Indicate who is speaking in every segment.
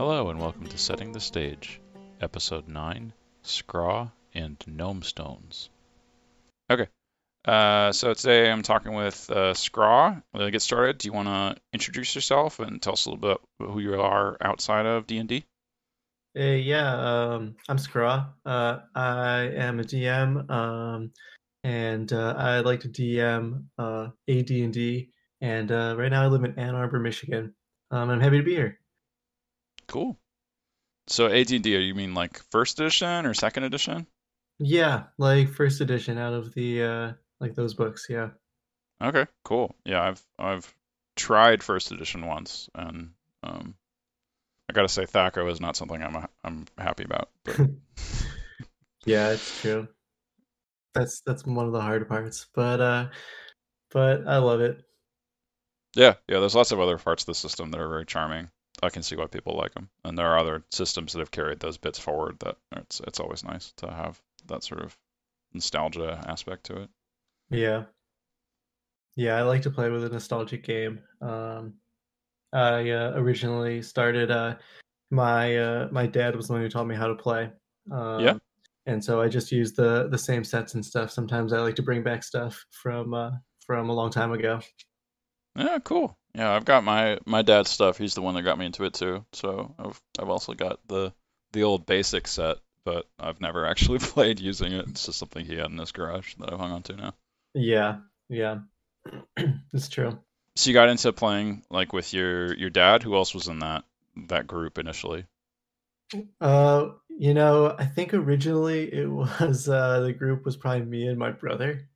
Speaker 1: Hello and welcome to Setting the Stage, Episode 9 Scraw and Gnomestones. Okay, uh, so today I'm talking with uh, Scraw. To get started, do you want to introduce yourself and tell us a little bit about who you are outside of D&D?
Speaker 2: Uh, yeah, um, I'm Scraw. Uh, I am a DM, um, and uh, I like to DM uh, AD&D, and uh, right now I live in Ann Arbor, Michigan. Um, I'm happy to be here.
Speaker 1: Cool. So AD&D, you mean like first edition or second edition?
Speaker 2: Yeah, like first edition out of the uh, like those books. Yeah.
Speaker 1: Okay, cool. Yeah, I've I've tried first edition once, and um, I gotta say THAC0 is not something I'm I'm happy about. But
Speaker 2: yeah, it's true. That's that's one of the hard parts, but uh, but I love it.
Speaker 1: Yeah, yeah. There's lots of other parts of the system that are very charming. I can see why people like them, and there are other systems that have carried those bits forward. That it's it's always nice to have that sort of nostalgia aspect to it.
Speaker 2: Yeah, yeah. I like to play with a nostalgic game. Um, I uh, originally started. Uh, my uh, my dad was the one who taught me how to play. Um,
Speaker 1: Yeah.
Speaker 2: and so I just use the the same sets and stuff. Sometimes I like to bring back stuff from uh, from a long time ago.
Speaker 1: Yeah, cool. Yeah, I've got my my dad's stuff. He's the one that got me into it too. So I've I've also got the the old basic set, but I've never actually played using it. It's just something he had in his garage that I've hung on to now.
Speaker 2: Yeah, yeah, it's true.
Speaker 1: So you got into playing like with your your dad. Who else was in that that group initially?
Speaker 2: Uh, you know, I think originally it was uh, the group was probably me and my brother.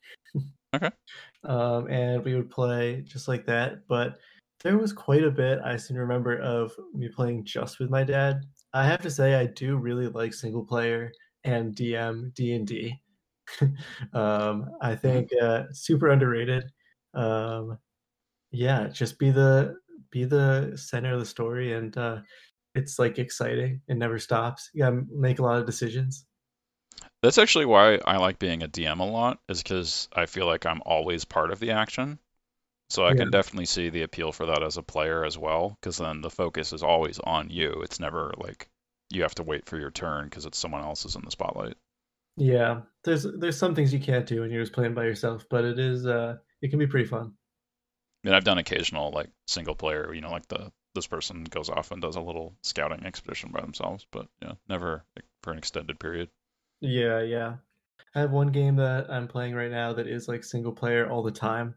Speaker 1: Okay.
Speaker 2: Um, and we would play just like that. But there was quite a bit I seem to remember of me playing just with my dad. I have to say, I do really like single player and DM D and D. Um, I think uh, super underrated. Um, yeah, just be the be the center of the story, and uh, it's like exciting. It never stops. You gotta make a lot of decisions.
Speaker 1: That's actually why I like being a DM a lot, is because I feel like I'm always part of the action. So I
Speaker 2: Yeah.
Speaker 1: can definitely see the appeal for that as a player as well, because then the focus is always on you. It's never like you have to wait for your turn because it's someone else's in the spotlight.
Speaker 2: Yeah, there's there's some things you can't do when you're just playing by yourself, but it is uh it can be pretty fun.
Speaker 1: I mean, I've done occasional like single player, you know, like the this person goes off and does a little scouting expedition by themselves, but yeah, never like, for an extended period.
Speaker 2: Yeah, yeah. I have one game that I'm playing right now that is like single player all the time.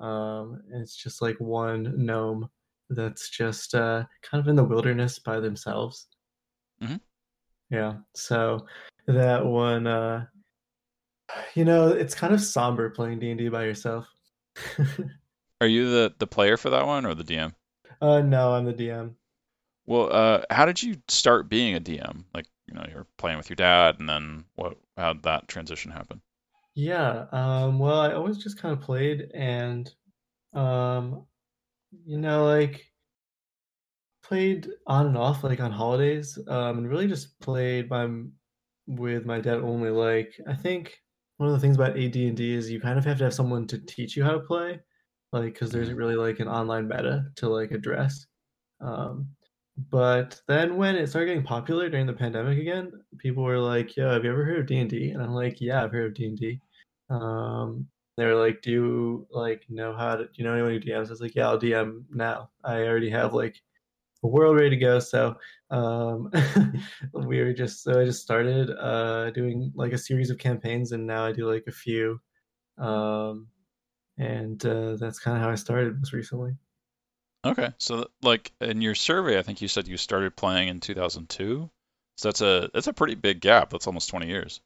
Speaker 2: Um, and it's just like one gnome that's just uh kind of in the wilderness by themselves.
Speaker 1: Mhm.
Speaker 2: Yeah, so that one uh you know, it's kind of somber playing D&D by yourself.
Speaker 1: Are you the the player for that one or the DM?
Speaker 2: uh no, I'm the DM.
Speaker 1: Well, uh, how did you start being a DM? Like, you know, you're playing with your dad, and then what? How did that transition happen?
Speaker 2: Yeah, um, well, I always just kind of played and um, you know, like played on and off like on holidays, um, and really just played by with my dad only. Like I think one of the things about AD&D is you kind of have to have someone to teach you how to play, like because there isn't
Speaker 1: Mhm.
Speaker 2: really like an online meta to like address. Um, but then when it started getting popular during the pandemic again, people were like, "Yo, have you ever heard of D&D?" And I'm like, "Yeah, I've heard of D&D." Um, they were like, "Do you like know how to? Do you know anyone who DMs?" I was like, "Yeah, I'll DM now. I already have like a world ready to go." So um, we were just so I just started uh, doing like a series of campaigns, and now I do like a few, um, and uh, that's kind of how I started most recently.
Speaker 1: Okay, so like in your survey, I think you said you started playing in 2002. So that's a that's a pretty big gap. That's almost 20 years.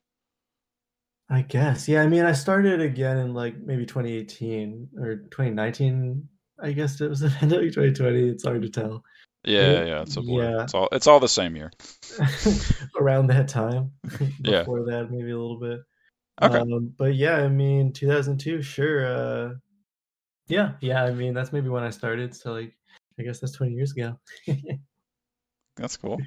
Speaker 2: I guess, yeah. I mean, I started again in like maybe 2018 or 2019. I guess it was the pandemic 2020. It's hard to tell.
Speaker 1: Yeah,
Speaker 2: Yeah,
Speaker 1: yeah, it's a blur.
Speaker 2: yeah.
Speaker 1: It's all it's all the same year.
Speaker 2: around that time.
Speaker 1: Yeah.
Speaker 2: Before that, maybe a little bit.
Speaker 1: Okay.
Speaker 2: Um, but yeah, I mean, 2002, sure. Uh, yeah, yeah. I mean, that's maybe when I started. So like, I guess that's 20 years ago.
Speaker 1: That's cool.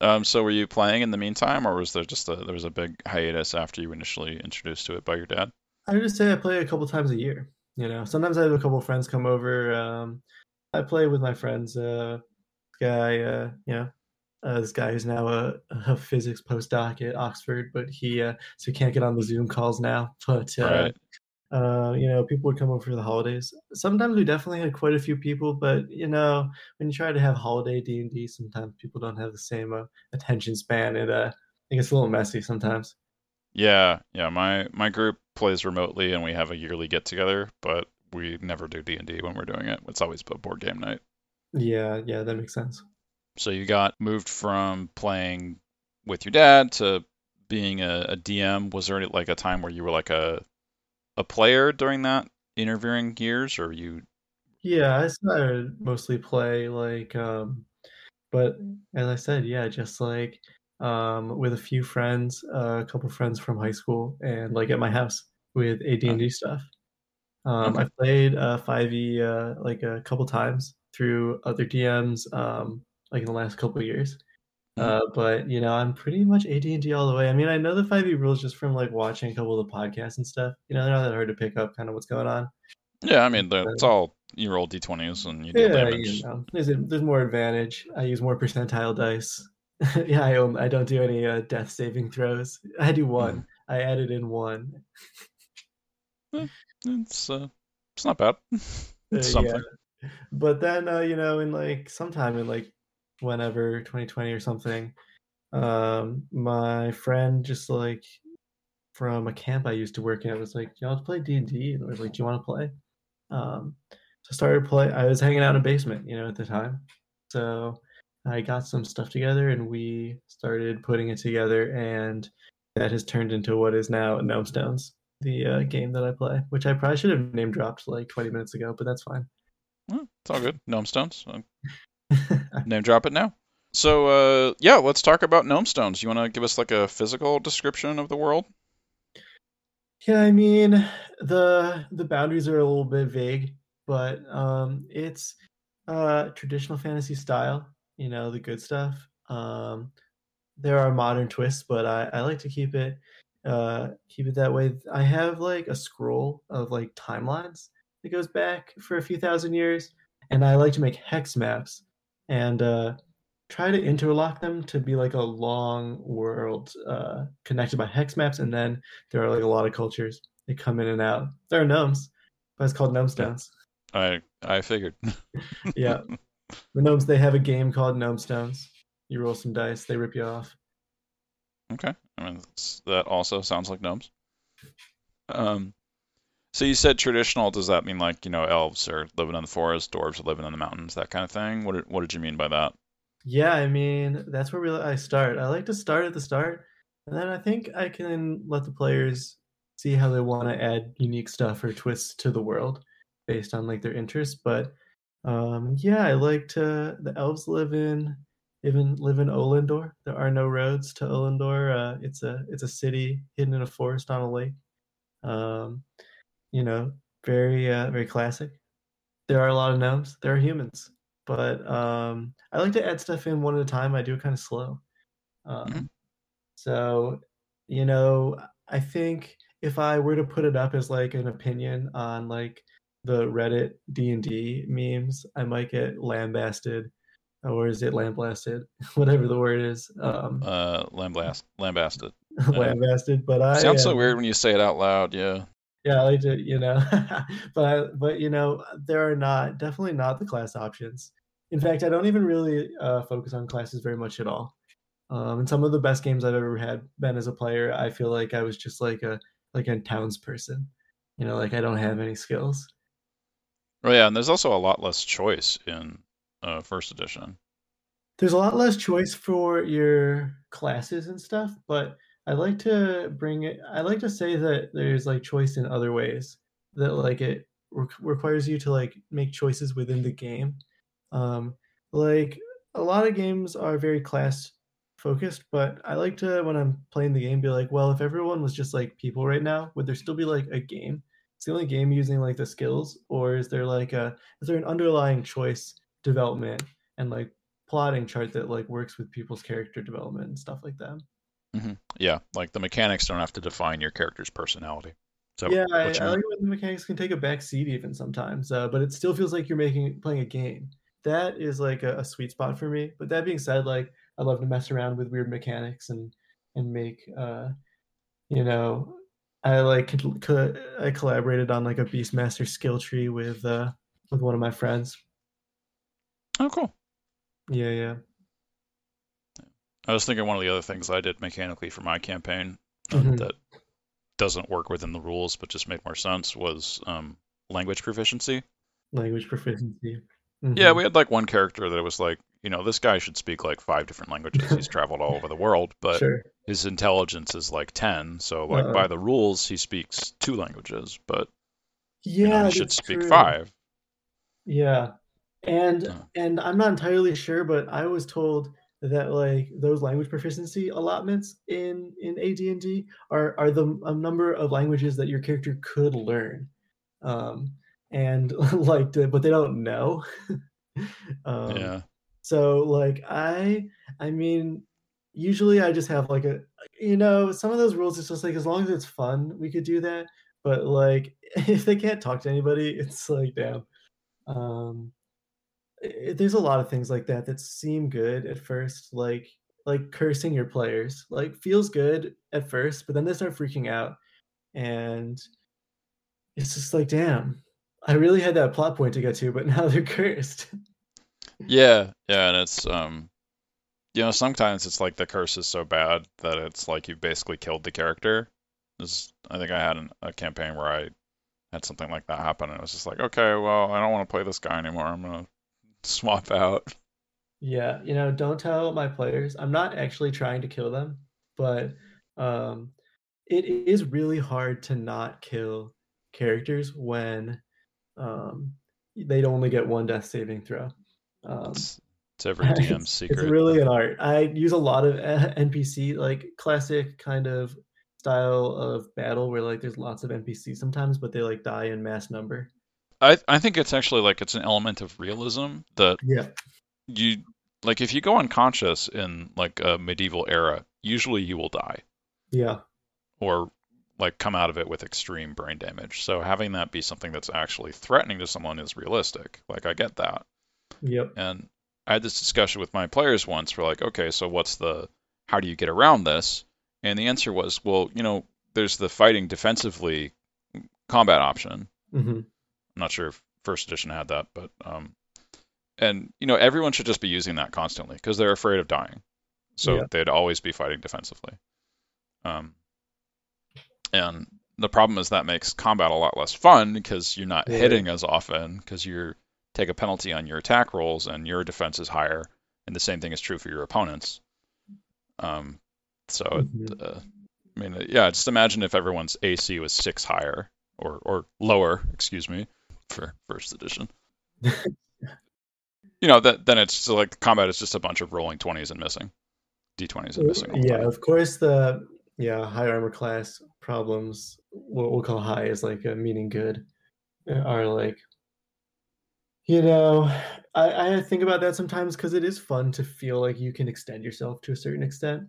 Speaker 1: Um, so were you playing in the meantime, or was there just a there was a big hiatus after you initially introduced to it by your dad?
Speaker 2: I would just say I play a couple times a year. You know, sometimes I have a couple friends come over. Um, I play with my friends. Uh, guy, uh, yeah, Uh, this guy is now a, a physics postdoc at Oxford, but he uh, so he can't get on the Zoom calls now. But uh,
Speaker 1: Right.
Speaker 2: Uh, you know, people would come over for the holidays. Sometimes we definitely had quite a few people, but you know, when you try to have holiday D and D, sometimes people don't have the same uh, attention span. It uh, it gets a little messy sometimes.
Speaker 1: Yeah, yeah. My my group plays remotely, and we have a yearly get together, but we never do D and D when we're doing it. It's always a board game night.
Speaker 2: Yeah, yeah, that makes sense.
Speaker 1: So you got moved from playing with your dad to being a, a DM. Was there any, like a time where you were like a a player during that interviewing years, or you?
Speaker 2: Yeah, I started mostly play like, um, but as I said, yeah, just like um, with a few friends, uh, a couple friends from high school, and like at my house with AD&D stuff. Um,
Speaker 1: Okay.
Speaker 2: I played uh, 5e uh, like a couple times through other DMs, um, like in the last couple of years. Uh, but you know, I'm pretty much AD&D all the way. I mean, I know the 5e rules just from like watching a couple of the podcasts and stuff. You know, they're not that hard to pick up kind of what's going on.
Speaker 1: Yeah, I mean, it's all you roll d20s and you deal
Speaker 2: Yeah,
Speaker 1: damage.
Speaker 2: you know, there's there's more advantage. I use more percentile dice. yeah, I um, I don't do any uh, death saving throws. I do one. I added in one.
Speaker 1: It's uh, it's not bad.
Speaker 2: Uh,
Speaker 1: It's something.
Speaker 2: Yeah. But then uh, you know, in like sometime in like whenever 2020 or something, um, my friend just like from a camp I used to work at was like, "Yo, let's play D and D," and I was like, "Do you want to play?" Um, so I started play. I was hanging out in a basement, you know, at the time, so I got some stuff together and we started putting it together, and that has turned into what is now Gnomestones, the uh, game that I play, which I probably should have name dropped like 20 minutes ago, but that's fine.
Speaker 1: Well, it's all good. Gnomestones. Name drop it now. So uh, yeah, let's talk about Gnomestones. You want to give us like a physical description of the world?
Speaker 2: Yeah, I mean the the boundaries are a little bit vague, but um, it's uh, traditional fantasy style. You know, the good stuff. Um, there are modern twists, but I, I like to keep it uh, keep it that way. I have like a scroll of like timelines that goes back for a few thousand years, and I like to make hex maps and uh, try to interlock them to be like a long world uh, connected by hex maps, and then there are like a lot of cultures that come in and out. There are gnomes, but it's called Gnomestones.
Speaker 1: I I figured.
Speaker 2: Yeah, the gnomes they have a game called Gnomestones. You roll some dice, they rip you off.
Speaker 1: Okay. I mean, that also sounds like gnomes. Um, so you said traditional. Does that mean like, you know, elves are living in the forest, dwarves are living in the mountains, that kind of thing? What what did you mean by that?
Speaker 2: Yeah, I mean that's where we, I start. I like to start at the start, and then I think I can let the players see how they want to add unique stuff or twists to the world based on like their interests. But um, yeah, I like to. The elves live in even live in Olendor. There are no roads to Olendor. Uh, it's a it's a city hidden in a forest on a lake. Um, you know, very uh, very classic. There are a lot of gnomes. There are humans but um, I like to add stuff in one at a time. I do it kind of slow. Um,
Speaker 1: Mhm.
Speaker 2: So, you know, I think if I were to put it up as like an opinion on like the Reddit D and D memes, I might get lambasted, or is it lambasted? Whatever the word is, um,
Speaker 1: Uh, lambast, lambasted.
Speaker 2: lambasted. But I
Speaker 1: Sounds so
Speaker 2: uh,
Speaker 1: weird when you say it out loud. Yeah.
Speaker 2: Yeah, I like to, you know, but but you know, there are not definitely not the class options. In fact, I don't even really uh, focus on classes very much at all. Um, and some of the best games I've ever had been as a player, I feel like I was just like a like a townsperson. You know, like I don't have any skills.
Speaker 1: Oh yeah, and there's also a lot less choice in uh, first edition.
Speaker 2: There's a lot less choice for your classes and stuff, but I like to bring it. I like to say that there's like choice in other ways that like it re- requires you to like make choices within the game. Um, like a lot of games are very class focused, but I like to when I'm playing the game be like, well, if everyone was just like people right now, would there still be like a game? It's the only game using like the skills, or is there like a is there an underlying choice development and like plotting chart that like works with people's character development and stuff like that?
Speaker 1: Hmm Yeah, like the mechanics don't have to define your character's personality. So
Speaker 2: yeah, I, I like when the mechanics can take a back seat even sometimes, uh, but it still feels like you're making playing a game. That is like a, a sweet spot for me. But that being said, like I love to mess around with weird mechanics and and make uh, you know I like co- I collaborated on like a Beastmaster skill tree with uh with one of my friends.
Speaker 1: Oh, cool.
Speaker 2: Yeah, yeah.
Speaker 1: I was thinking one of the other things I did mechanically for my campaign uh, mm-hmm. that doesn't work within the rules but just made more sense was um, language proficiency.
Speaker 2: Language proficiency.
Speaker 1: Mm-hmm. Yeah, we had like one character that was like, you know, this guy should speak like five different languages. He's traveled all over the world, but sure. his intelligence is like 10. So, like, uh by the rules, he speaks two languages, but yeah, you know, he should speak
Speaker 2: true.
Speaker 1: five.
Speaker 2: Yeah. And and I'm not entirely sure, but I was told that like those language proficiency allotments in in AD&D are are the a number of languages that your character could learn. Um and like but they don't know.
Speaker 1: um, yeah.
Speaker 2: So like I I mean usually I just have like a you know some of those rules it's just like as long as it's fun we could do that but like if they can't talk to anybody it's like damn um it, there's a lot of things like that that seem good at first like like cursing your players like feels good at first but then they start freaking out and it's just like damn i really had that plot point to get to but now they're cursed.
Speaker 1: Yeah yeah and it's um you know sometimes it's like the curse is so bad that it's like you basically killed the character. This, i think i had an, a campaign where i had something like that happen and it was just like okay well i don't want to play this guy anymore i'm gonna swap out.
Speaker 2: Yeah, you know, don't tell my players. I'm not actually trying to kill them, but um, it is really hard to not kill characters when um, they'd only get one death saving throw. Um,
Speaker 1: it's, it's every DM's it's, secret.
Speaker 2: It's really an art. I use a lot of NPC, like classic kind of style of battle where like there's lots of NPCs sometimes, but they like die in mass number.
Speaker 1: I I think it's actually like it's an element of realism that
Speaker 2: yeah
Speaker 1: you like if you go unconscious in like a medieval era, usually you will die.
Speaker 2: Yeah.
Speaker 1: Or like come out of it with extreme brain damage. So having that be something that's actually threatening to someone is realistic. Like I get that.
Speaker 2: Yep.
Speaker 1: And I had this discussion with my players once. For like, okay, so what's the how do you get around this? And the answer was, well, you know, there's the fighting defensively combat option.
Speaker 2: Mm-hmm.
Speaker 1: I'm not sure if first edition had that, but um, and you know everyone should just be using that constantly because they're afraid of dying, so yeah. they'd always be fighting defensively. Um, and the problem is that makes combat a lot less fun because you're not yeah. hitting as often because you take a penalty on your attack rolls and your defense is higher, and the same thing is true for your opponents. Um, so mm-hmm. it, uh, I mean, yeah, just imagine if everyone's AC was six higher or or lower, excuse me, for first edition. you know, that then it's like combat is just a bunch of rolling twenties and missing d20s and missing.
Speaker 2: Yeah, of course the yeah high armor class problems what we'll call high is like a meaning good are like you know I, I think about that sometimes because it is fun to feel like you can extend yourself to a certain extent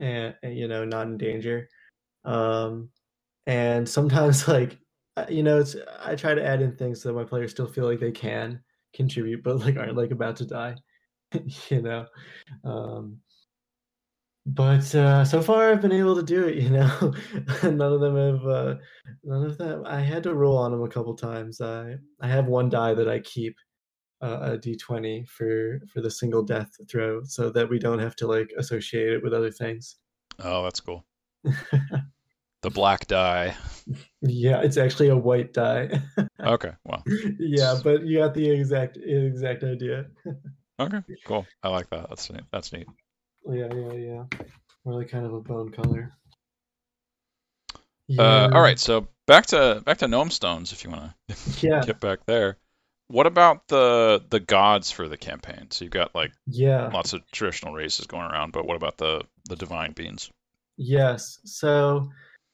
Speaker 2: and, and you know not in danger um and sometimes like you know, it's I try to add in things so that my players still feel like they can contribute, but like aren't like about to die. you know. Um, but uh, so far I've been able to do it. You know, none of them have. Uh, none of them. I had to roll on them a couple times. I I have one die that I keep uh, a d20 for for the single death throw, so that we don't have to like associate it with other things.
Speaker 1: Oh, that's cool. the black die.
Speaker 2: Yeah, it's actually a white die.
Speaker 1: okay, well.
Speaker 2: Yeah, but you got the exact exact idea.
Speaker 1: okay, cool. I like that. That's neat. That's neat.
Speaker 2: Yeah, yeah, yeah. Really kind of a bone color.
Speaker 1: Yeah. Uh, all right, so back to back to Gnomestones, if you want to yeah. get back there. What about the the gods for the campaign? So you've got like
Speaker 2: yeah
Speaker 1: lots of traditional races going around, but what about the the divine beings?
Speaker 2: Yes, so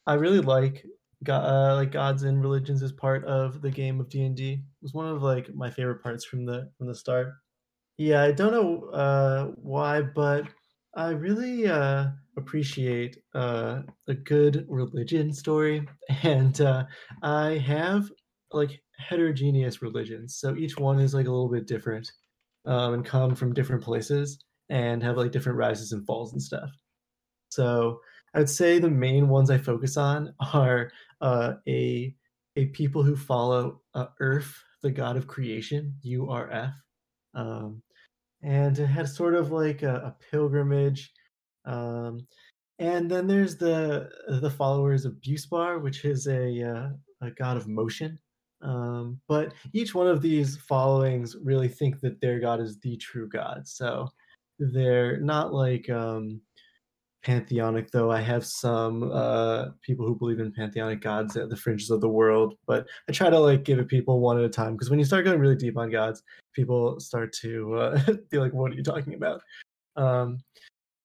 Speaker 2: I really like God, uh, like gods and religions as part of the game of D and D. It was one of like my favorite parts from the from the start. Yeah, I don't know uh, why, but I really uh, appreciate uh, a good religion story, and uh, I have like heterogeneous religions. So each one is like a little bit different um, and come from different places. and have like different rises and falls and stuff. So I'd say the main ones I focus on are uh, a a people who follow uh, Urf, the god of creation, U R F, um, and it had sort of like a, a pilgrimage. Um, and then there's the the followers of Buspar, which is a uh, a god of motion. Um, but each one of these followings really think that their god is the true god. So they're not like um, pantheonic, though. I have some uh, people who believe in pantheonic gods at the fringes of the world, but I try to like give it people one at a time because when you start going really deep on gods, people start to uh, be like, "What are you talking about?" Um,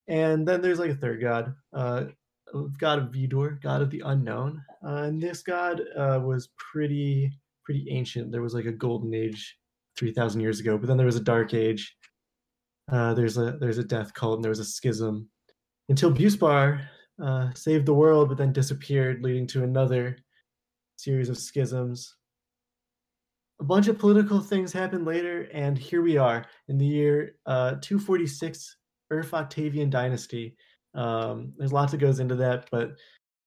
Speaker 2: and then there's like a third god, uh, god of Vidur, god of the unknown. Uh, and this god uh, was pretty pretty ancient. There was like a golden age, three thousand years ago, but then there was a dark age. Uh, there's a there's a death cult and there was a schism until Buspar uh, saved the world, but then disappeared, leading to another series of schisms. A bunch of political things happened later, and here we are in the year uh, 246 Earth Octavian dynasty. Um, there's lots that goes into that, but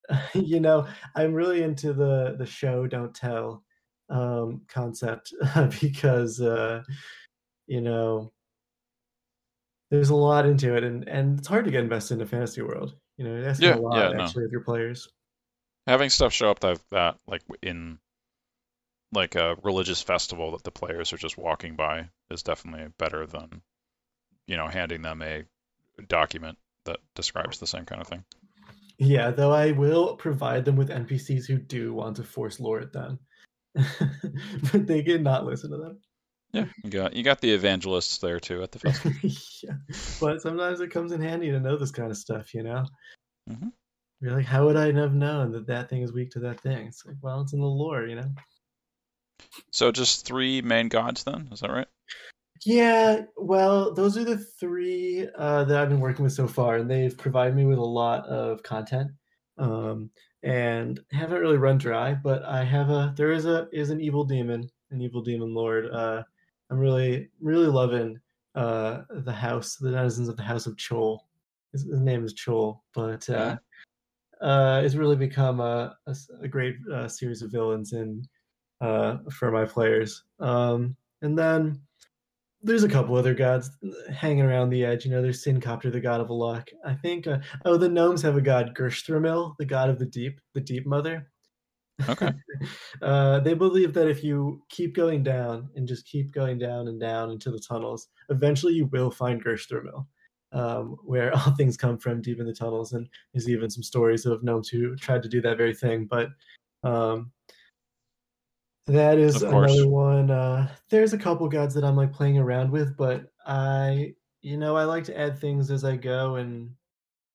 Speaker 2: you know, I'm really into the the show don't tell um, concept because uh, you know there's a lot into it, and and it's hard to get invested in a fantasy world. You know, that's
Speaker 1: Yeah,
Speaker 2: a lot
Speaker 1: yeah, no.
Speaker 2: actually of your players.
Speaker 1: Having stuff show up that that like in like a religious festival that the players are just walking by is definitely better than you know handing them a document that describes the same kind of thing.
Speaker 2: Yeah, though I will provide them with NPCs who do want to force lore at them, but they can not listen to them.
Speaker 1: Yeah, you got you got the evangelists there too at the festival.
Speaker 2: yeah, but sometimes it comes in handy to know this kind of stuff, you know.
Speaker 1: Mhm.
Speaker 2: You're like, how would I have known that that thing is weak to that thing? It's like, well, it's in the lore, you know.
Speaker 1: So just three main gods then, is that right?
Speaker 2: Yeah, well, those are the three uh, that I've been working with so far, and they've provided me with a lot of content. Um, and haven't really run dry, but I have a there is a is an evil demon, an evil demon lord. Uh, I'm really really loving uh, the house, the denizens of the house of Chol. His, his name is Chol, but uh, uh, it's really become a great uh, series of villains in uh, for my players. Um, and then there's a couple other gods hanging around the edge. You know, there's Sincopter, the god of luck. I think. Uh, oh, the gnomes have a god, Gerstramil, the god of the deep, the deep mother.
Speaker 1: Okay.
Speaker 2: uh, they believe that if you keep going down and just keep going down and down into the tunnels, eventually you will find Gerstramil, um, where all things come from deep in the tunnels. And there's even some stories of gnomes who tried to do that very thing. But um, that is another one. Uh, there's a couple gods that I'm like playing around with, but I, you know, I like to add things as I go and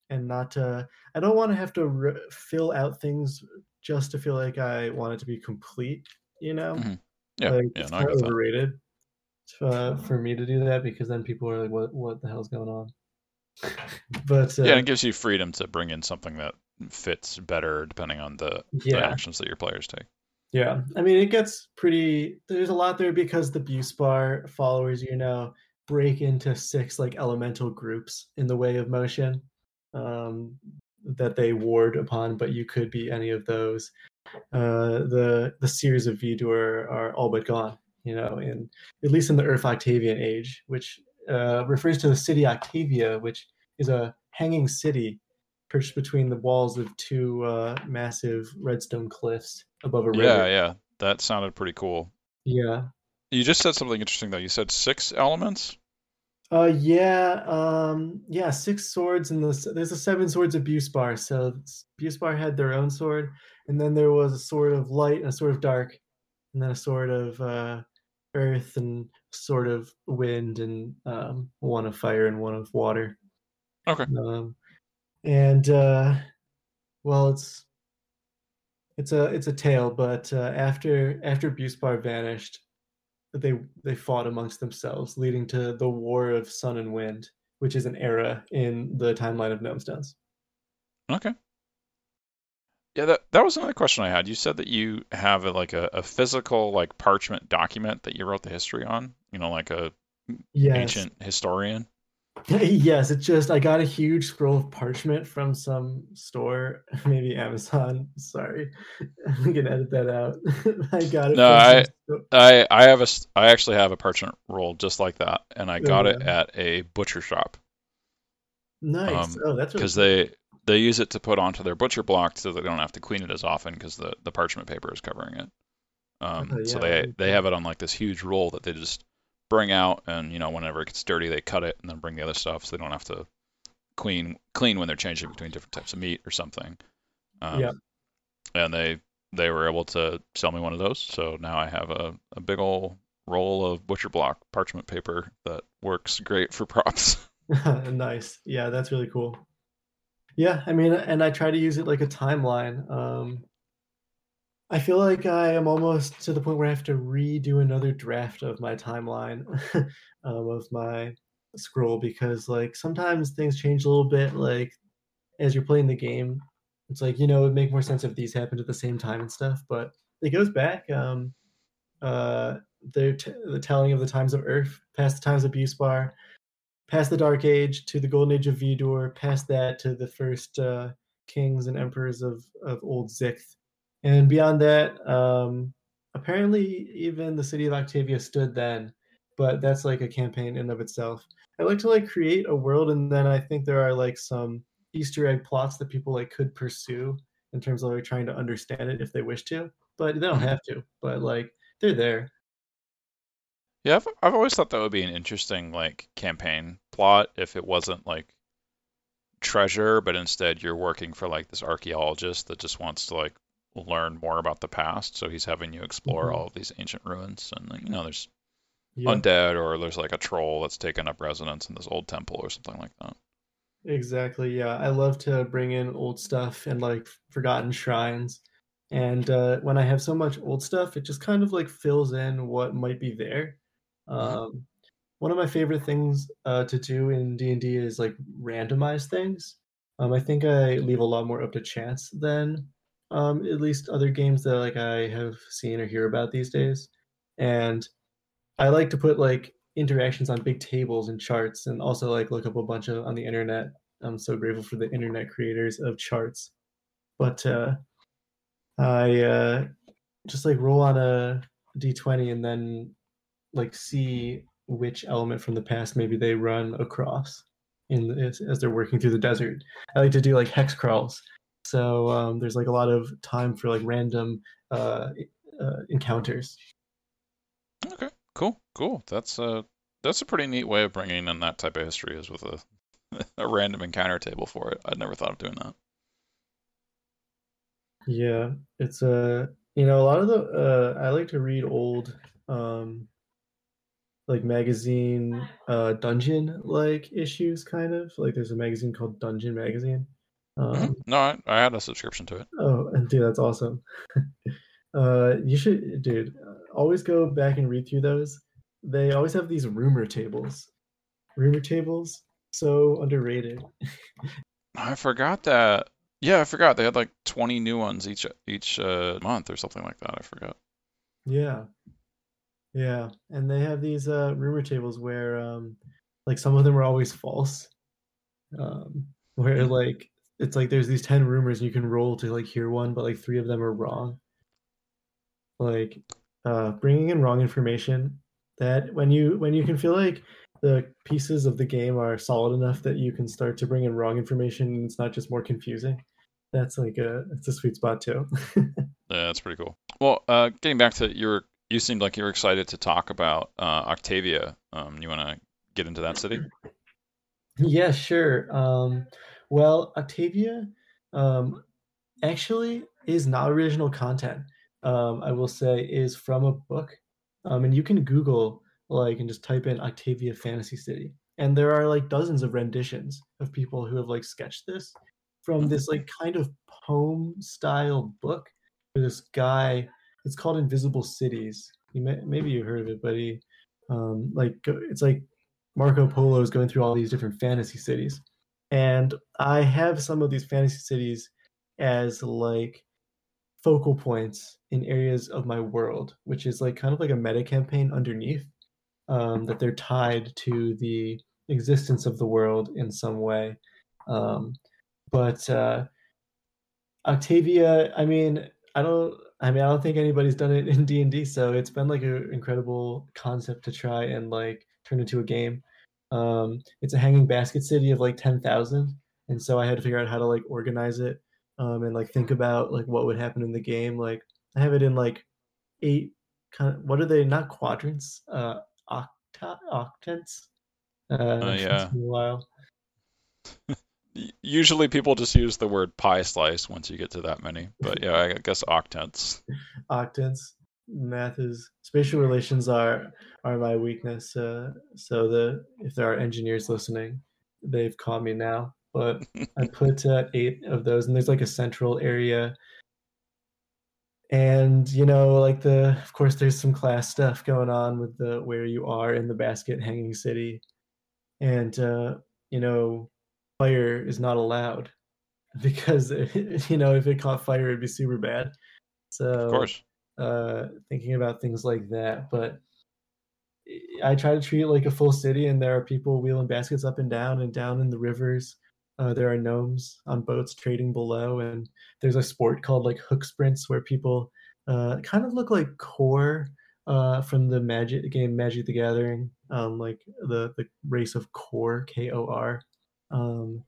Speaker 2: and not to. I don't want to have to re- fill out things just to feel like I want it to be complete. You know,
Speaker 1: Mhm. Yeah,
Speaker 2: like
Speaker 1: yeah,
Speaker 2: it's
Speaker 1: no,
Speaker 2: kind of overrated uh, for me to do that because then people are like, "What? What the hell's going on?" but uh,
Speaker 1: Yeah, it gives you freedom to bring in something that fits better depending on the, the actions that your players take.
Speaker 2: Yeah, I mean, it gets pretty. There's a lot there because the Buspar followers, you know, break into six like elemental groups in the way of motion um, that they ward upon, but you could be any of those. Uh, the the series of Vidur are all but gone, you know, in at least in the Earth Octavian age, which uh, refers to the city Octavia, which is a hanging city perched between the walls of two uh, massive redstone cliffs above a river.
Speaker 1: Yeah, yeah, that sounded pretty cool.
Speaker 2: Yeah.
Speaker 1: You just said something interesting though. You said six elements.
Speaker 2: Uh, yeah. Um, yeah. Six swords and the there's a seven swords of Buspar. So s- Buspar had their own sword, and then there was a sword of light and a sword of dark, and then a sword of uh, earth and sort of wind, and um, one of fire and one of water.
Speaker 1: Okay.
Speaker 2: Um, and uh, well, it's it's a it's a tale, but uh, after after Buspar vanished, they they fought amongst themselves, leading to the War of Sun and Wind, which is an era in the timeline of Gnomestones.
Speaker 1: Okay. Yeah, that that was another question I had. You said that you have a, like a, a physical like parchment document that you wrote the history on. You know, like a
Speaker 2: Yes,
Speaker 1: ancient historian.
Speaker 2: yes, it's just I got a huge scroll of parchment from some store, maybe Amazon. Sorry, I'm gonna edit that out. I got it.
Speaker 1: No, I, I, I have a, I actually have a parchment roll just like that, and I got oh, yeah. it at a butcher shop.
Speaker 2: Nice. Um, oh, that's
Speaker 1: because really they they use it to put onto their butcher block so they don't have to clean it as often because the the parchment paper is covering it. Um, yeah, so they they have it on like this huge roll that they just bring out, and you know whenever it gets dirty, they cut it and then bring the other stuff, so they don't have to clean clean when they're changing between different types of meat or something. Um, yeah. And they they were able to sell me one of those, so now I have a, a big old roll of butcher block parchment paper that works great for props.
Speaker 2: nice. Yeah, that's really cool. Yeah, I mean, and I try to use it like a timeline. Um, I feel like I am almost to the point where I have to redo another draft of my timeline um, of my scroll because like sometimes things change a little bit. Like as you're playing the game, it's like you know it would make more sense if these happened at the same time and stuff. But it goes back. Um, uh, the t- the telling of the times of Earth, past the times of Buspar, past the Dark Age to the Golden Age of Vidur, past that to the first uh, kings and emperors of of Old Zixth, and beyond that, um, apparently even the city of Octavia stood then, but that's like a campaign in of itself. I like to like create a world, and then I think there are like some Easter egg plots that people like could pursue in terms of like trying to understand it if they wish to, but they don't mm-hmm. have to. But like they're there.
Speaker 1: Yeah, I've, I've always thought that would be an interesting like campaign plot if it wasn't like treasure, but instead you're working for like this archaeologist that just wants to like learn more about the past. So he's having you explore mm-hmm. all of these ancient ruins, and you know there's yeah. undead or there's like a troll that's taken up residence in this old temple or something like that.
Speaker 2: Exactly. Yeah, I love to bring in old stuff and like forgotten shrines. And uh, when I have so much old stuff, it just kind of like fills in what might be there. Um, one of my favorite things uh, to do in D and D is like randomize things. Um, I think I leave a lot more up to chance than um, at least other games that like I have seen or hear about these days. And I like to put like interactions on big tables and charts, and also like look up a bunch of on the internet. I'm so grateful for the internet creators of charts. But uh, I uh, just like roll on a d20 and then like see which element from the past maybe they run across in as, as they're working through the desert. I like to do like hex crawls. So um, there's like a lot of time for like random uh, uh, encounters.
Speaker 1: Okay, cool, cool. That's a that's a pretty neat way of bringing in that type of history is with a a random encounter table for it. I'd never thought of doing that.
Speaker 2: Yeah, it's a uh, you know a lot of the uh, I like to read old um, like magazine uh dungeon like issues kind of like there's a magazine called dungeon magazine
Speaker 1: mm-hmm. um, no I, I, had a subscription to it.
Speaker 2: Oh and dude that's awesome. Uh you should dude always go back and read through those. They always have these rumor tables. Rumor tables so underrated.
Speaker 1: I forgot that yeah i forgot they had like 20 new ones each each uh, month or something like that i forgot.
Speaker 2: Yeah. Yeah, and they have these uh, rumor tables where, um, like, some of them are always false. Um, where hmm. like it's like there's these ten rumors and you can roll to like hear one, but like three of them are wrong. Like, uh, bringing in wrong information. That when you when you can feel like the pieces of the game are solid enough that you can start to bring in wrong information and it's not just more confusing. That's like a it's a sweet spot too.
Speaker 1: yeah, that's pretty cool. Well, uh, getting back to your you seemed like you were excited to talk about uh, Octavia. Um, you want to get into that city?
Speaker 2: Yeah, sure. Um, well, Octavia um, actually is not original content. Um, I will say is from a book, um, and you can Google like and just type in Octavia Fantasy City, and there are like dozens of renditions of people who have like sketched this from this like kind of poem style book this guy it's called Invisible Cities. You may, maybe you heard of it, but he um, like it's like Marco Polo is going through all these different fantasy cities, and I have some of these fantasy cities as like focal points in areas of my world, which is like kind of like a meta campaign underneath um, that they're tied to the existence of the world in some way. Um, but uh, Octavia, I mean, I don't. I mean, I don't think anybody's done it in D and D, so it's been like an incredible concept to try and like turn into a game. Um, it's a hanging basket city of like ten thousand, and so I had to figure out how to like organize it um, and like think about like what would happen in the game. Like I have it in like eight kind of what are they? Not quadrants, uh, octa octants. Uh,
Speaker 1: Uh, yeah.
Speaker 2: a while.
Speaker 1: Usually people just use the word pie slice once you get to that many, but yeah, I guess octants.
Speaker 2: octants. Math is spatial relations are are my weakness. Uh, so the if there are engineers listening, they've caught me now. But I put uh, eight of those, and there's like a central area, and you know, like the of course there's some class stuff going on with the where you are in the basket hanging city, and uh, you know, fire is not allowed because you know if it caught fire it'd be super bad. So
Speaker 1: Of course.
Speaker 2: Uh, thinking about things like that. But I try to treat it like a full city, and there are people wheeling baskets up and down and down in the rivers. Uh, there are gnomes on boats trading below, and there's a sport called like hook sprints where people uh, kind of look like Kor uh, from the Magic game Magic the Gathering, um, like the the race of Kor K O R. Um,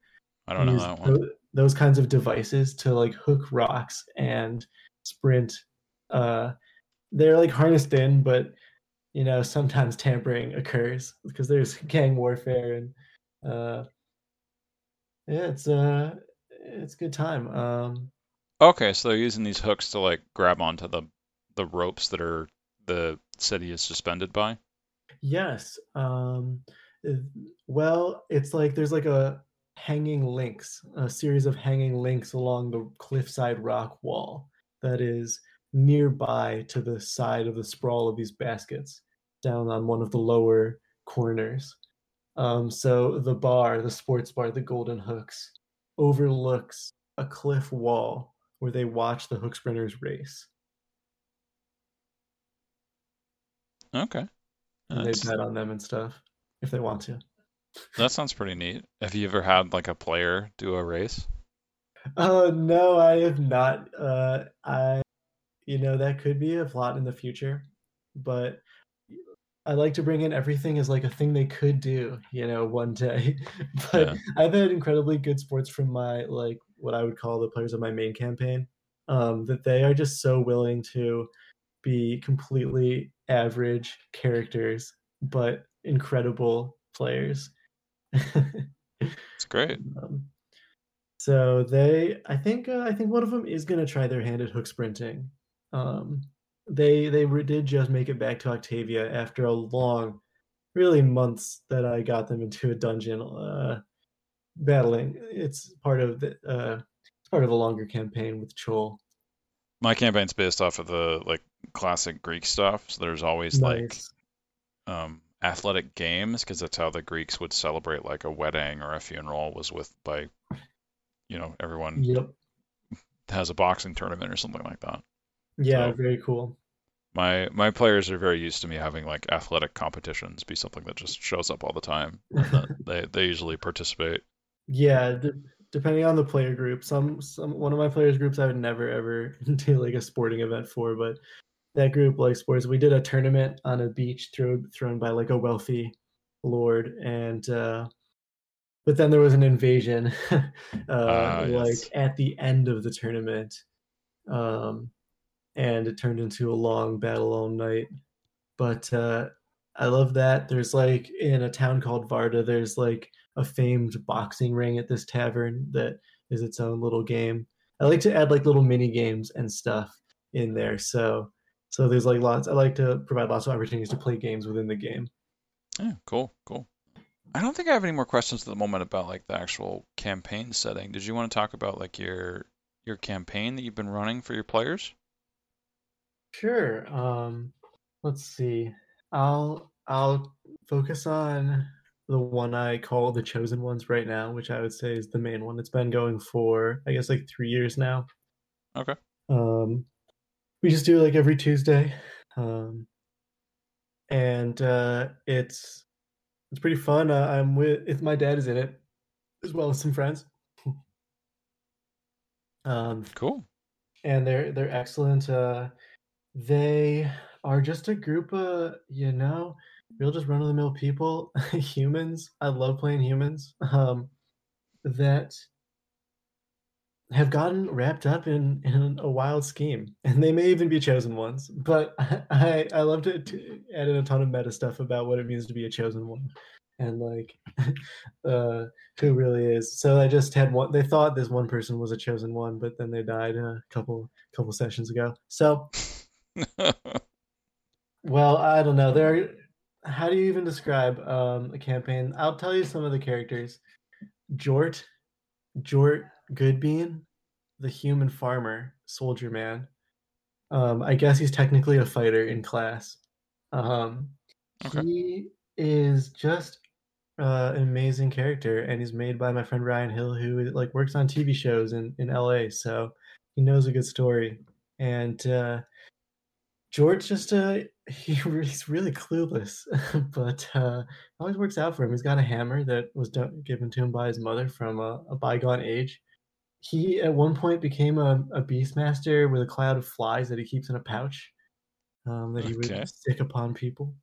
Speaker 1: I don't know that one.
Speaker 2: tho- those kinds of devices to like hook rocks and sprint. Uh, they're like harnessed in, but you know sometimes tampering occurs because there's gang warfare and uh, yeah, it's uh, it's a good time. Um,
Speaker 1: Okay, so they're using these hooks to like grab onto the the ropes that are the city is suspended by.
Speaker 2: yes. Um, well, it's like there's like a hanging links, a series of hanging links along the cliffside rock wall that is nearby to the side of the sprawl of these baskets down on one of the lower corners. Um, so the bar, the sports bar, the Golden Hooks, overlooks a cliff wall where they watch the hook sprinters race.
Speaker 1: Okay.
Speaker 2: And they
Speaker 1: That's,
Speaker 2: bet on them and stuff if they want to.
Speaker 1: that sounds pretty neat. Have you ever had like a player do a race?
Speaker 2: Oh no, I have not. Uh, I, you know, that could be a plot in the future, but I like to bring in everything as like a thing they could do, you know, one day. But
Speaker 1: Yeah.
Speaker 2: I've had incredibly good sports from my like what I would call the players of my main campaign, um, that they are just so willing to be completely average characters, but incredible players.
Speaker 1: It's great.
Speaker 2: Um, so they, I think, uh, I think one of them is going to try their hand at hook sprinting. Um, they they did just make it back to Octavia after a long, really months that I got them into a dungeon, uh, battling. It's part of the, uh, it's part of a longer campaign with Chol.
Speaker 1: My campaign's based off of the like classic Greek stuff, so there's always like um, athletic games because that's how the Greeks would celebrate like a wedding or a funeral was with by, you know, everyone
Speaker 2: Yep.
Speaker 1: has a boxing tournament or something like that.
Speaker 2: Yeah.
Speaker 1: So-
Speaker 2: Very cool.
Speaker 1: My my players are very used to me having like athletic competitions be something that just shows up all the time. They they usually participate.
Speaker 2: Yeah, d- depending on the player group. Some some one of my players groups I would never ever do like a sporting event for, but that group likes sports. We did a tournament on a beach thrown thrown by like a wealthy lord, and uh, but then there was an invasion, uh,
Speaker 1: Ah,
Speaker 2: like
Speaker 1: yes.
Speaker 2: at the end of the tournament, um, and it turned into a long battle all night. But uh, I love that. There's like in a town called Varda, there's like a famed boxing ring at this tavern that is its own little game. I like to add like little mini games and stuff in there. So so there's like lots I like to provide lots of opportunities to play games within the game.
Speaker 1: Yeah, cool, cool. I don't think I have any more questions at the moment about like the actual campaign setting. Did you want to talk about like your your campaign that you've been running for your players?
Speaker 2: Sure. Um let's see. I'll I'll focus on the one I call the chosen ones right now, which I would say is the main one. It's been going for I guess like 3 years now.
Speaker 1: Okay.
Speaker 2: Um, we just do it like every Tuesday, um, and uh, it's it's pretty fun. Uh, I'm with if my dad is in it, as well as some friends. um,
Speaker 1: Cool.
Speaker 2: and they're they're excellent. Uh, they are just a group of you know, real just run of the mill people, humans. I love playing humans. Um, that have gotten wrapped up in in a wild scheme, and they may even be chosen ones. But I I, love to, to add in a ton of meta stuff about what it means to be a chosen one, and like uh, who really is. So I just had one. They thought this one person was a chosen one, but then they died a couple couple sessions ago. So well, I don't know. There. How do you even describe um, a campaign? I'll tell you some of the characters. Jort, Jort Goodbean, the human farmer, soldier man. Um, I guess he's technically a fighter in class. Um,
Speaker 1: Okay.
Speaker 2: He is just uh, an amazing character, and he's made by my friend Ryan Hill, who like works on TV shows in in LA, so he knows a good story. And uh, Jort just uh, he, he's really clueless, but uh, always works out for him. He's got a hammer that was given to him by his mother from a, a bygone age. He at one point became a, a beastmaster with a cloud of flies that he keeps in a pouch um, that he
Speaker 1: Okay.
Speaker 2: would stick upon people.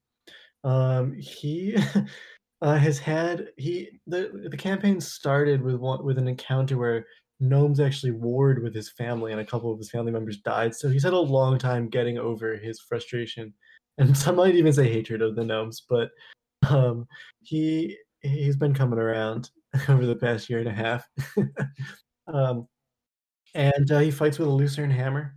Speaker 2: Um, he uh, has had he the the campaign started with one with an encounter where gnomes actually warred with his family and a couple of his family members died. So he's had a long time getting over his frustration and some might even say hatred of the gnomes. But um, he he's been coming around over the past year and a half. um, and uh, he fights with a lucerne hammer.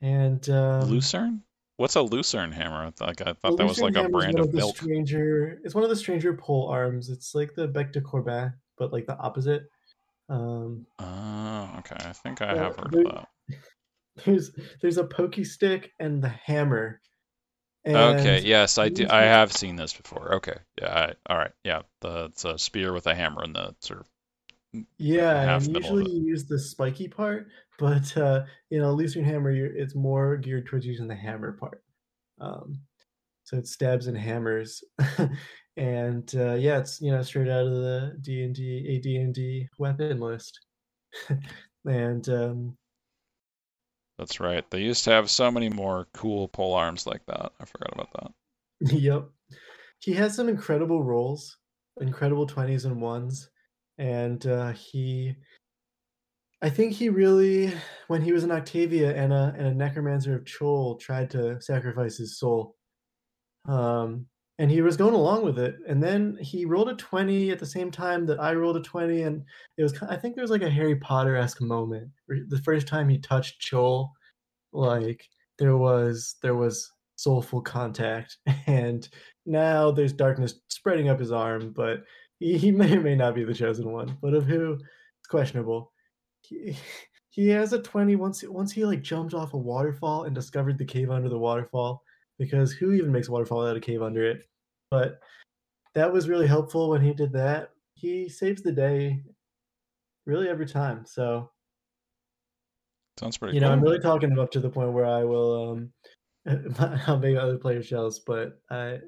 Speaker 2: And um,
Speaker 1: Lucerne? What's a Lucerne hammer? Like I thought that was like a brand of
Speaker 2: the
Speaker 1: milk.
Speaker 2: Stranger, it's one of the stranger pole arms. It's like the Bec de Corbin, but like the opposite. Um,
Speaker 1: Oh, okay. I think I have heard
Speaker 2: there-
Speaker 1: of that.
Speaker 2: there's there's a pokey stick and the hammer. And Okay,
Speaker 1: yes, I do. I have seen this before. Okay, yeah, I, all right, yeah. The it's a spear with a hammer in the sort of
Speaker 2: Yeah, and usually you use the spiky part, but uh, you know, Lucerne hammer, you're, it's more geared towards using the hammer part. Um, so it stabs and hammers, and uh, yeah, it's you know straight out of the D and D AD and D weapon list, and um,
Speaker 1: That's right. They used to have so many more cool pole arms like that. I forgot about that.
Speaker 2: Yep. He has some incredible rolls, incredible 20s and ones. And uh, he, I think he really, when he was in Octavia and a, and a necromancer of Kor tried to sacrifice his soul. Um, and he was going along with it. And then he rolled a 20 at the same time that I rolled a 20. And it was i think there was like a Harry Potter esque moment the first time he touched Kor, like there was, there was soulful contact. And now there's darkness spreading up his arm, but he, he may or may not be the chosen one. But of who, it's questionable. He, he has a 20 once once he like jumped off a waterfall and discovered the cave under the waterfall because who even makes a waterfall without a cave under it? But that was really helpful when he did that. He saves the day really every time. So
Speaker 1: Sounds pretty
Speaker 2: you know. I'm really talking him up to the point where I will um I'll make other players jealous, but I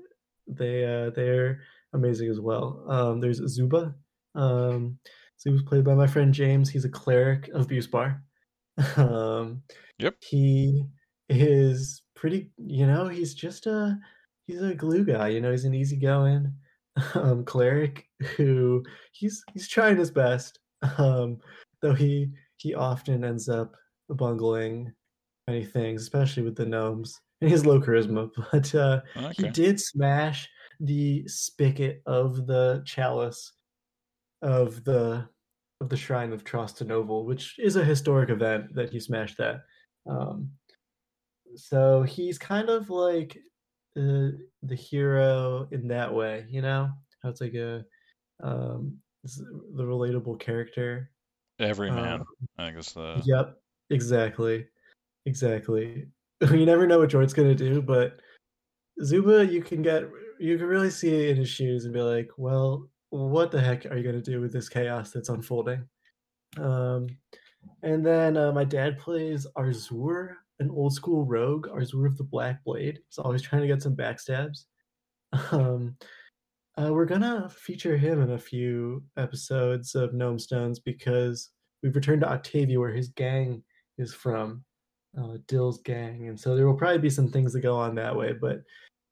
Speaker 2: they uh they're amazing as well. Um there's Zuba. Um so he was played by my friend James. He's a cleric of Busbar. Um
Speaker 1: Yep.
Speaker 2: he is pretty you know, he's just a he's a glue guy, you know, he's an easygoing um cleric who he's he's trying his best. Um though he he often ends up bungling many things, especially with the gnomes. And has low charisma, but uh, he did smash the spigot of the chalice of the of the Shrine of Trostanoval, which is a historic event that he smashed that. Um, so he's kind of like uh, the hero in that way, you know? How it's like a um, the relatable character.
Speaker 1: Every
Speaker 2: Uh,
Speaker 1: man. I guess. the
Speaker 2: Yep, exactly, exactly. You never know what Jordan's gonna do, but Zuba, you can get you can really see it in his shoes and be like, well, what the heck are you gonna do with this chaos that's unfolding? Um, and then uh, my dad plays Arzur, an old school rogue, Arzur of the Black Blade. He's always trying to get some backstabs. Um, Uh, we're gonna feature him in a few episodes of Gnomestones because we've returned to Octavia, where his gang is from, uh, Dill's gang, and so there will probably be some things that go on that way. But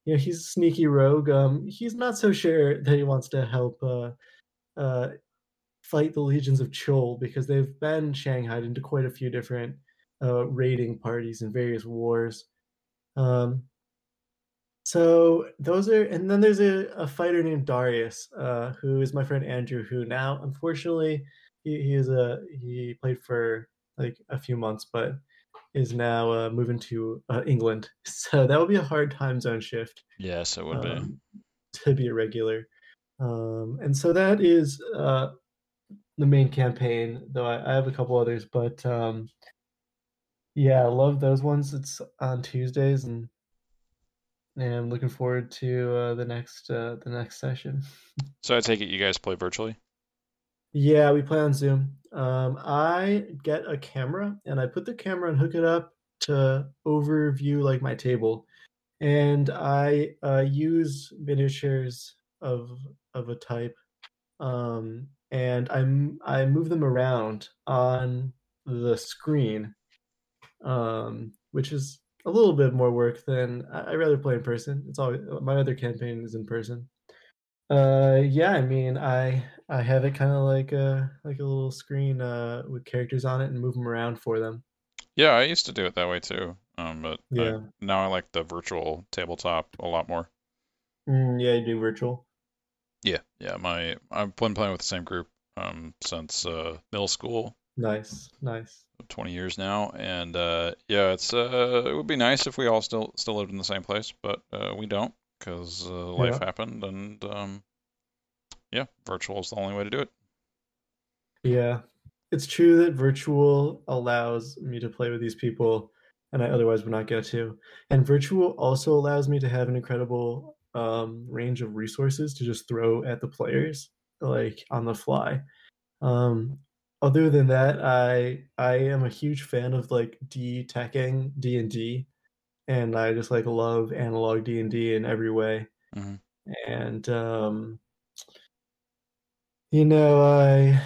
Speaker 2: you know, he's a sneaky rogue. Um, he's not so sure that he wants to help uh, uh, fight the legions of Kor because they've been shanghaied into quite a few different uh, raiding parties in various wars. Um, so those are, and then there's a, a fighter named Darius, uh, who is my friend Andrew, who now unfortunately he, he is a he played for like a few months, but is now uh, moving to uh, England. So that would be a hard time zone shift.
Speaker 1: Yes, it would be.
Speaker 2: um, to be a regular. Um, and so that is uh, the main campaign, though I, I have a couple others, but um, yeah, I love those ones. It's on Tuesdays, and and I'm looking forward to uh, the next uh, the next session.
Speaker 1: So I take it you guys play virtually?
Speaker 2: Yeah, we play on Zoom. Um, I get a camera and I put the camera and hook it up to overview like my table, and I uh, use miniatures of of a type, um, and I'm I move them around on the screen, um, which is a little bit more work than I, I'd rather play in person. It's always my other campaign is in person. Uh, yeah, I mean, I I have it kind of like a like a little screen uh with characters on it and move them around for them.
Speaker 1: Yeah, I used to do it that way too. Um, but I,
Speaker 2: Yeah.
Speaker 1: now I like the virtual tabletop a lot more.
Speaker 2: Mm, yeah, you do virtual.
Speaker 1: Yeah, yeah. My I've been playing with the same group um since uh middle school,
Speaker 2: Nice, nice.
Speaker 1: 20 years now, and uh yeah, it's uh it would be nice if we all still still lived in the same place, but uh we don't because uh, life
Speaker 2: Yeah.
Speaker 1: happened, and um yeah, virtual is the only way to do it.
Speaker 2: Yeah, it's true that virtual allows me to play with these people, and I otherwise would not get to. And virtual also allows me to have an incredible um, range of resources to just throw at the players, like on the fly. Um, other than that, I I am a huge fan of like D teching D and D, and I just like love analog D and D in every way.
Speaker 1: hmm
Speaker 2: And um, you know, I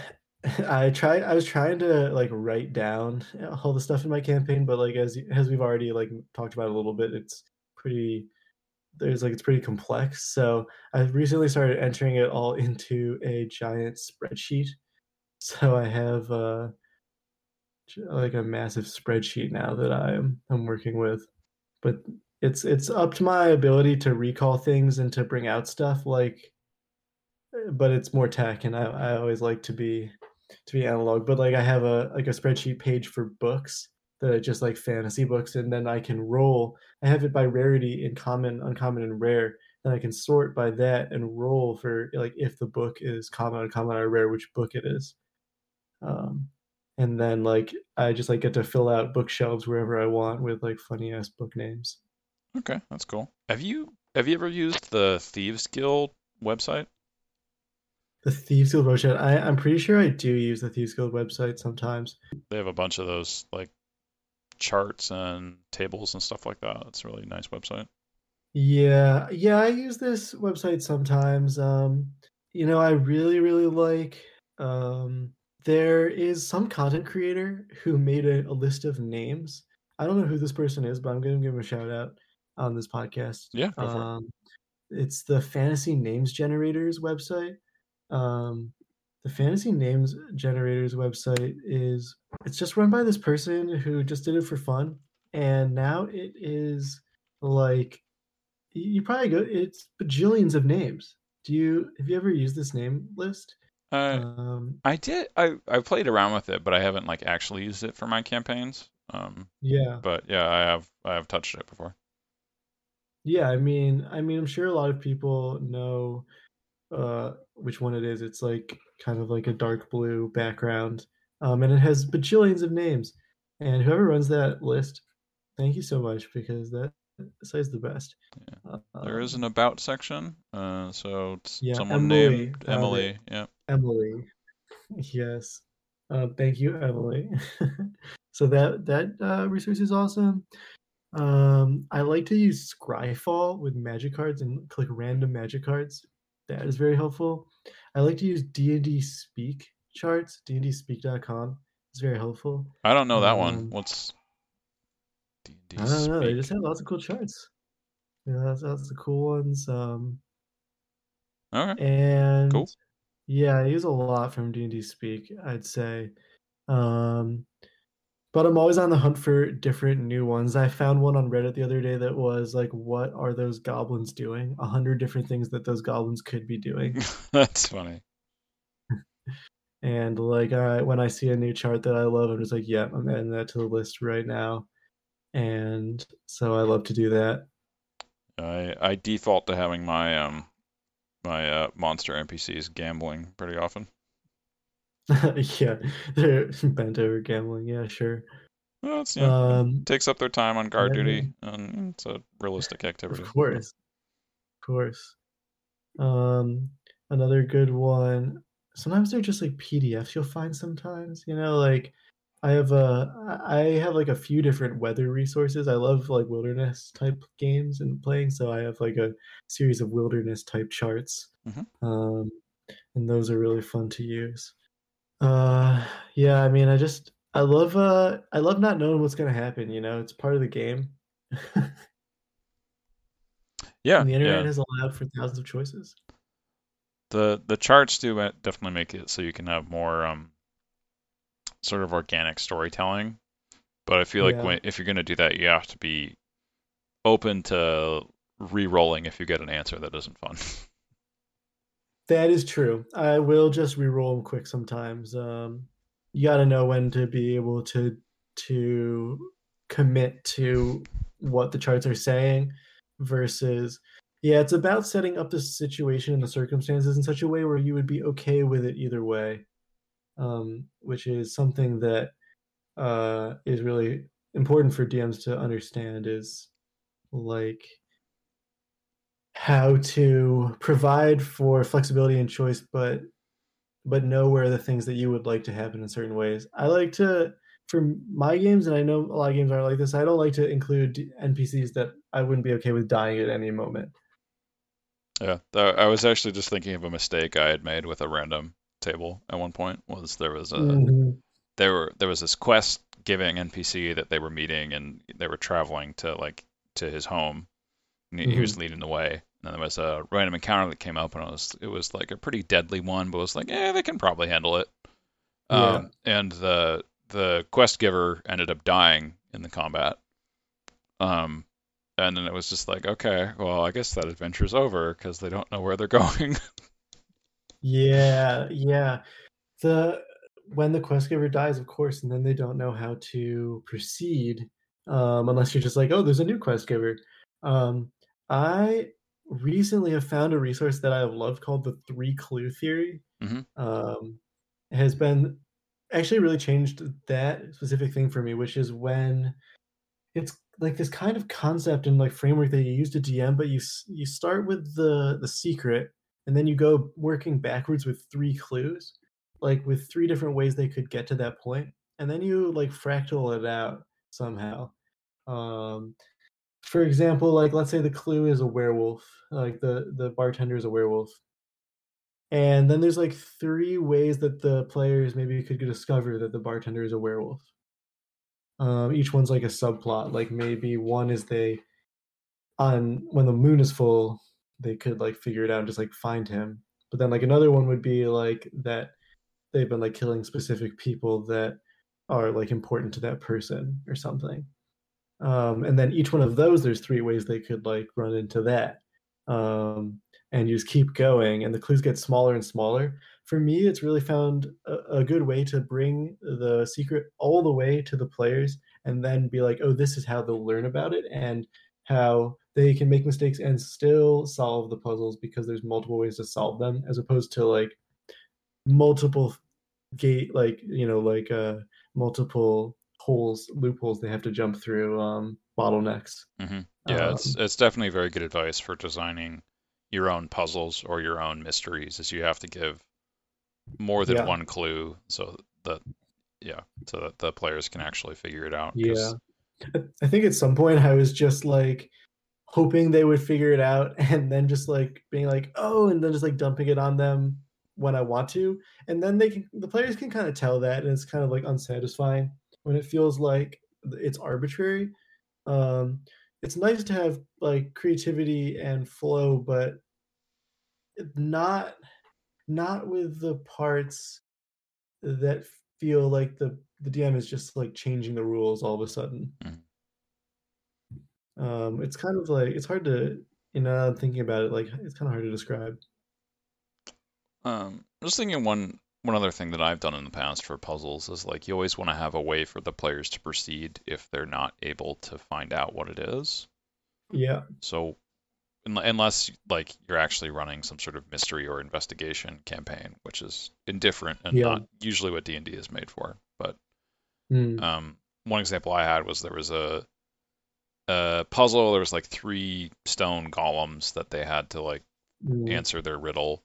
Speaker 2: I try I was trying to like write down all the stuff in my campaign, but like as as we've already like talked about a little bit, it's pretty there's like it's pretty complex. So I recently started entering it all into a giant spreadsheet. So I have uh like a massive spreadsheet now that I'm I'm working with. But it's it's up to my ability to recall things and to bring out stuff like but it's more tech and I, I always like to be to be analog but like i have a like a spreadsheet page for books that are just like fantasy books and then i can roll i have it by rarity in common uncommon and rare then i can sort by that and roll for like if the book is common uncommon or rare which book it is um and then like i just like get to fill out bookshelves wherever i want with like funny ass book names
Speaker 1: Okay, that's cool. Have you have you ever used the Thieves Guild website?
Speaker 2: the thieves guild website I, i'm pretty sure i do use the thieves guild website sometimes
Speaker 1: They have a bunch of those like charts and tables and stuff like that. It's a really nice website.
Speaker 2: Yeah, yeah, I use this website sometimes. Um, you know, I really, really like um there is some content creator who made a, a list of names. I don't know who this person is, but I'm gonna give him a shout out on this podcast.
Speaker 1: Yeah, for it.
Speaker 2: Um, it's the Fantasy Names Generators website. Um, the Fantasy Names Generators website is it's just run by this person who just did it for fun, and now it is like you you probably go it's bajillions of names. Do you have you ever used this name list?
Speaker 1: Uh,
Speaker 2: Um,
Speaker 1: I did. I I played around with it, but I haven't like actually used it for my campaigns. Um,
Speaker 2: yeah,
Speaker 1: but yeah, I have I have touched it before.
Speaker 2: yeah. I mean, I mean, I'm sure a lot of people know uh, which one it is. It's like kind of like a dark blue background, um, and it has bajillions of names. And whoever runs that list, thank you so much because that site's the best.
Speaker 1: There is
Speaker 2: Um,
Speaker 1: an about section. Uh, so it's
Speaker 2: Yeah,
Speaker 1: someone
Speaker 2: Emily
Speaker 1: named Emily. Yeah.
Speaker 2: Emily. Yes. Uh, thank you, Emily. so that that uh, resource is awesome. Um, I like to use Scryfall with magic cards and click random magic cards. that is very helpful. I like to use D&D Speak charts, D and D dndspeak.com. It's very helpful.
Speaker 1: I don't know that one.
Speaker 2: Um,
Speaker 1: What's D&D
Speaker 2: I don't know. They just have lots of cool charts. Yeah, that's, that's the cool ones. Um,
Speaker 1: Okay.
Speaker 2: and
Speaker 1: Cool.
Speaker 2: Yeah, I use a lot from D&D Speak, I'd say. Um, but I'm always on the hunt for different new ones. I found one on Reddit the other day that was like, "What are those goblins doing?" A hundred different things that those goblins could be doing.
Speaker 1: That's funny.
Speaker 2: And like, right, when I see a new chart that I love, I'm just like, "Yep, I'm adding that to the list right now." And so I love to do that.
Speaker 1: I I default to having my um my uh, monster NPCs gambling pretty often.
Speaker 2: yeah, they're bent over gambling. Yeah, sure.
Speaker 1: Well, it's, you know,
Speaker 2: Um,
Speaker 1: takes up their time on guard
Speaker 2: yeah,
Speaker 1: duty, and it's a realistic activity.
Speaker 2: Of course. Of course. Um, another good one. Sometimes they're just like PDFs you'll find sometimes, you know, like I have a I have like a few different weather resources. I love like wilderness type games and playing, so I have like a series of wilderness type charts.
Speaker 1: Mhm.
Speaker 2: Um, and those are really fun to use. Uh, yeah, I mean, I just I love uh I love not knowing what's gonna happen, you know, it's part of the game.
Speaker 1: Yeah,
Speaker 2: And the internet
Speaker 1: yeah.
Speaker 2: has allowed for thousands of choices.
Speaker 1: The the charts do definitely make it so you can have more um sort of organic storytelling. But I feel like
Speaker 2: Yeah.
Speaker 1: when if you're gonna do that, you have to be open to re-rolling if you get an answer that isn't fun.
Speaker 2: That is true. I will just re-roll them quick sometimes. Um, you got to know when to be able to to commit to what the charts are saying versus yeah, it's about setting up the situation and the circumstances in such a way where you would be okay with it either way. Um, which is something that uh, is really important for DMs to understand is like how to provide for flexibility and choice, but but know where the things that you would like to happen in certain ways. I like to for my games, and I know a lot of games aren't like this. I don't like to include NPCs that I wouldn't be okay with dying at any moment.
Speaker 1: Yeah, I was actually just thinking of a mistake I had made with a random table at one point. Was there was a
Speaker 2: Mhm.
Speaker 1: there were there was this quest giving NPC that they were meeting and they were traveling to like to his home. And he, he was leading the way. And then there was a random encounter that came up and it was it was like a pretty deadly one, but it was like, yeah, they can probably handle it.
Speaker 2: Yeah.
Speaker 1: Um, and the the quest giver ended up dying in the combat. Um, and then it was just like, okay, well, I guess that adventure's over because they don't know where they're going.
Speaker 2: Yeah, yeah. The when the quest giver dies, of course, and then they don't know how to proceed, um, unless you're just like, oh, there's a new quest giver. Um, I recently have found a resource that I love called the three clue theory.
Speaker 1: Mhm.
Speaker 2: Um, has been actually really changed that specific thing for me, which is when it's like this kind of concept and like framework that you use to DM, but you you start with the the secret and then you go working backwards with three clues like with three different ways they could get to that point and then you like fractal it out somehow. Um for example like let's say the clue is a werewolf like the the bartender is a werewolf. And then there's like three ways that the players maybe could discover that the bartender is a werewolf. Um each one's like a subplot like maybe one is they on when the moon is full they could like figure it out and just like find him. But then like another one would be like that they've been like killing specific people that are like important to that person or something. Um and then each one of those there's three ways they could like run into that. Um and you just keep going and the clues get smaller and smaller. For me it's really found a, a good way to bring the secret all the way to the players and then be like oh this is how they'll learn about it and how they can make mistakes and still solve the puzzles because there's multiple ways to solve them as opposed to like multiple gate like you know like uh multiple holes loopholes they have to jump through um bottlenecks.
Speaker 1: Hmm Yeah, it's
Speaker 2: um
Speaker 1: it's definitely very good advice for designing your own puzzles or your own mysteries, is you have to give more than
Speaker 2: yeah.
Speaker 1: one clue so that yeah, so that the players can actually figure it out.
Speaker 2: yeah. I think at some point i was just like hoping they would figure it out and then just like being like oh and then just like dumping it on them when i want to and then they can the players can kind of tell that and it's kind of like unsatisfying when it feels like it's arbitrary um it's nice to have like creativity and flow but not not with the parts that feel like the the dm is just like changing the rules all of a sudden
Speaker 1: Mhm.
Speaker 2: Um it's kind of like it's hard to you know I'm thinking about it like it's kind of hard to describe
Speaker 1: Um, I'm just thinking one one other thing that I've done in the past for puzzles is like you always want to have a way for the players to proceed if they're not able to find out what it is.
Speaker 2: yeah
Speaker 1: So unless like you're actually running some sort of mystery or investigation campaign, which is indifferent and
Speaker 2: Yeah.
Speaker 1: not usually what D&D is made for. But
Speaker 2: Mm,
Speaker 1: um, one example I had was there was a a puzzle. There was like three stone golems that they had to like
Speaker 2: mm,
Speaker 1: answer their riddle.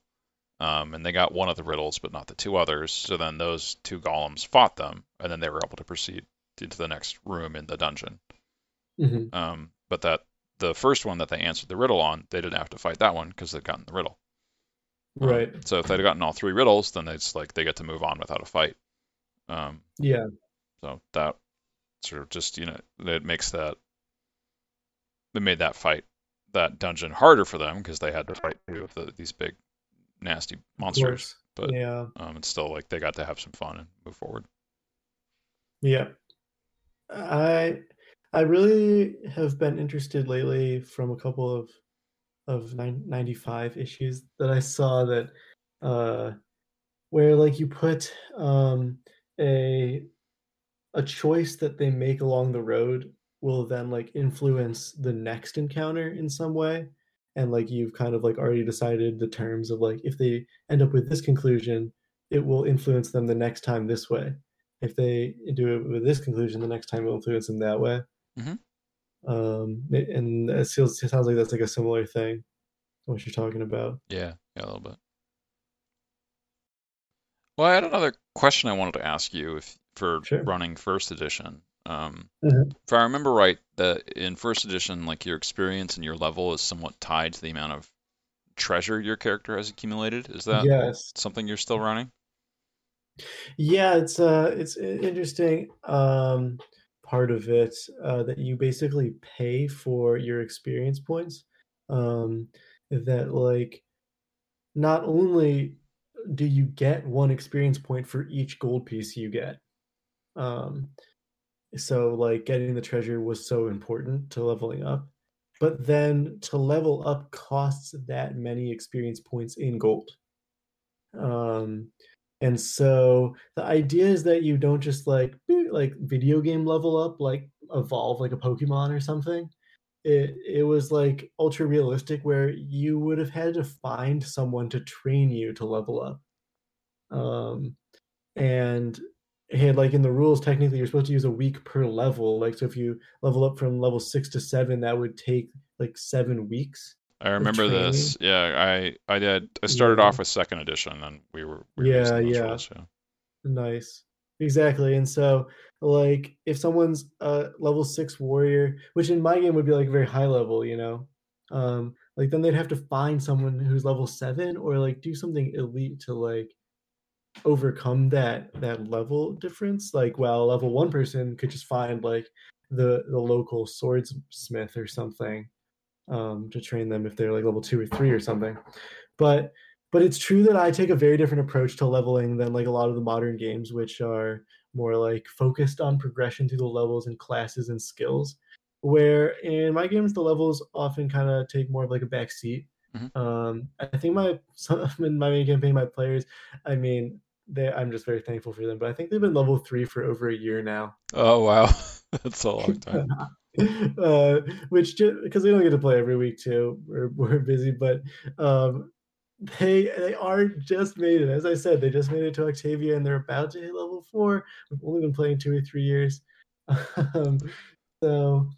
Speaker 1: Um, and they got one of the riddles, but not the two others. So then those two golems fought them, and then they were able to proceed into the next room in the dungeon.
Speaker 2: mhm.
Speaker 1: Um, but that the first one that they answered the riddle on, they didn't have to fight that one because they'd gotten the riddle. Um,
Speaker 2: right
Speaker 1: So if they'd gotten all three riddles, then it's like they get to move on without a fight. Um,
Speaker 2: yeah
Speaker 1: so that sort of just you know it makes that it made that fight that dungeon harder for them because they had to fight two of the, these big nasty monsters. but-
Speaker 2: yeah
Speaker 1: Um, it's still like they got to have some fun and move forward.
Speaker 2: Yeah. I I really have been interested lately from a couple of of 95 issues that I saw that uh where like you put um a a choice that they make along the road will then like influence the next encounter in some way and like you've kind of like already decided the terms of like if they end up with this conclusion it will influence them the next time this way if they do it with this conclusion the next time it will influence them that way
Speaker 1: Mhm.
Speaker 2: um and it feels it sounds like that's like a similar thing what you're talking about
Speaker 1: Yeah, yeah, a little bit. Well, I had another question I wanted to ask you if for
Speaker 2: Sure.
Speaker 1: running first edition. Um,
Speaker 2: Mhm.
Speaker 1: if I remember right, that in first edition, like your experience and your level is somewhat tied to the amount of treasure your character has accumulated. Is that
Speaker 2: yes
Speaker 1: something you're still running?
Speaker 2: Yeah, it's uh it's interesting um part of it uh that you basically pay for your experience points. Um that like not only do you get one experience point for each gold piece you get. Um so like getting the treasure was so important to leveling up. But then to level up costs that many experience points in gold. Um and so the idea is that you don't just like like video game level up, like evolve like a Pokemon or something. It it was like ultra realistic where you would have had to find someone to train you to level up. Um and had like in the rules technically you're supposed to use a week per level. Like so if you level up from level six to seven, that would take like seven weeks.
Speaker 1: I remember this. Yeah, I I did. I started
Speaker 2: Yeah.
Speaker 1: off with second edition, and we were we were
Speaker 2: Yeah, yeah.
Speaker 1: rules, yeah.
Speaker 2: Nice. Exactly. And so like if someone's a level 6 warrior, which in my game would be like very high level, you know. Um like then they'd have to find someone who's level 7 or like do something elite to like overcome that that level difference. Like a level 1 person could just find like the the local swordsmith or something um to train them if they're like level 2 or 3 or something. But but it's true that I take a very different approach to leveling than like a lot of the modern games, which are more like focused on progression through the levels and classes and skills. Where in my games, the levels often kind of take more of like a back seat.
Speaker 1: Mhm.
Speaker 2: Um, I think my some in my main campaign, my players, I mean, they I'm just very thankful for them. But I think they've been level three for over a year now.
Speaker 1: Oh wow, that's a long time.
Speaker 2: uh, which because we don't get to play every week too. We're we're busy, but um, they they are just made it. As I said, they just made it to Octavia, and they're about to hit level four. We've only been playing two or three years, um, so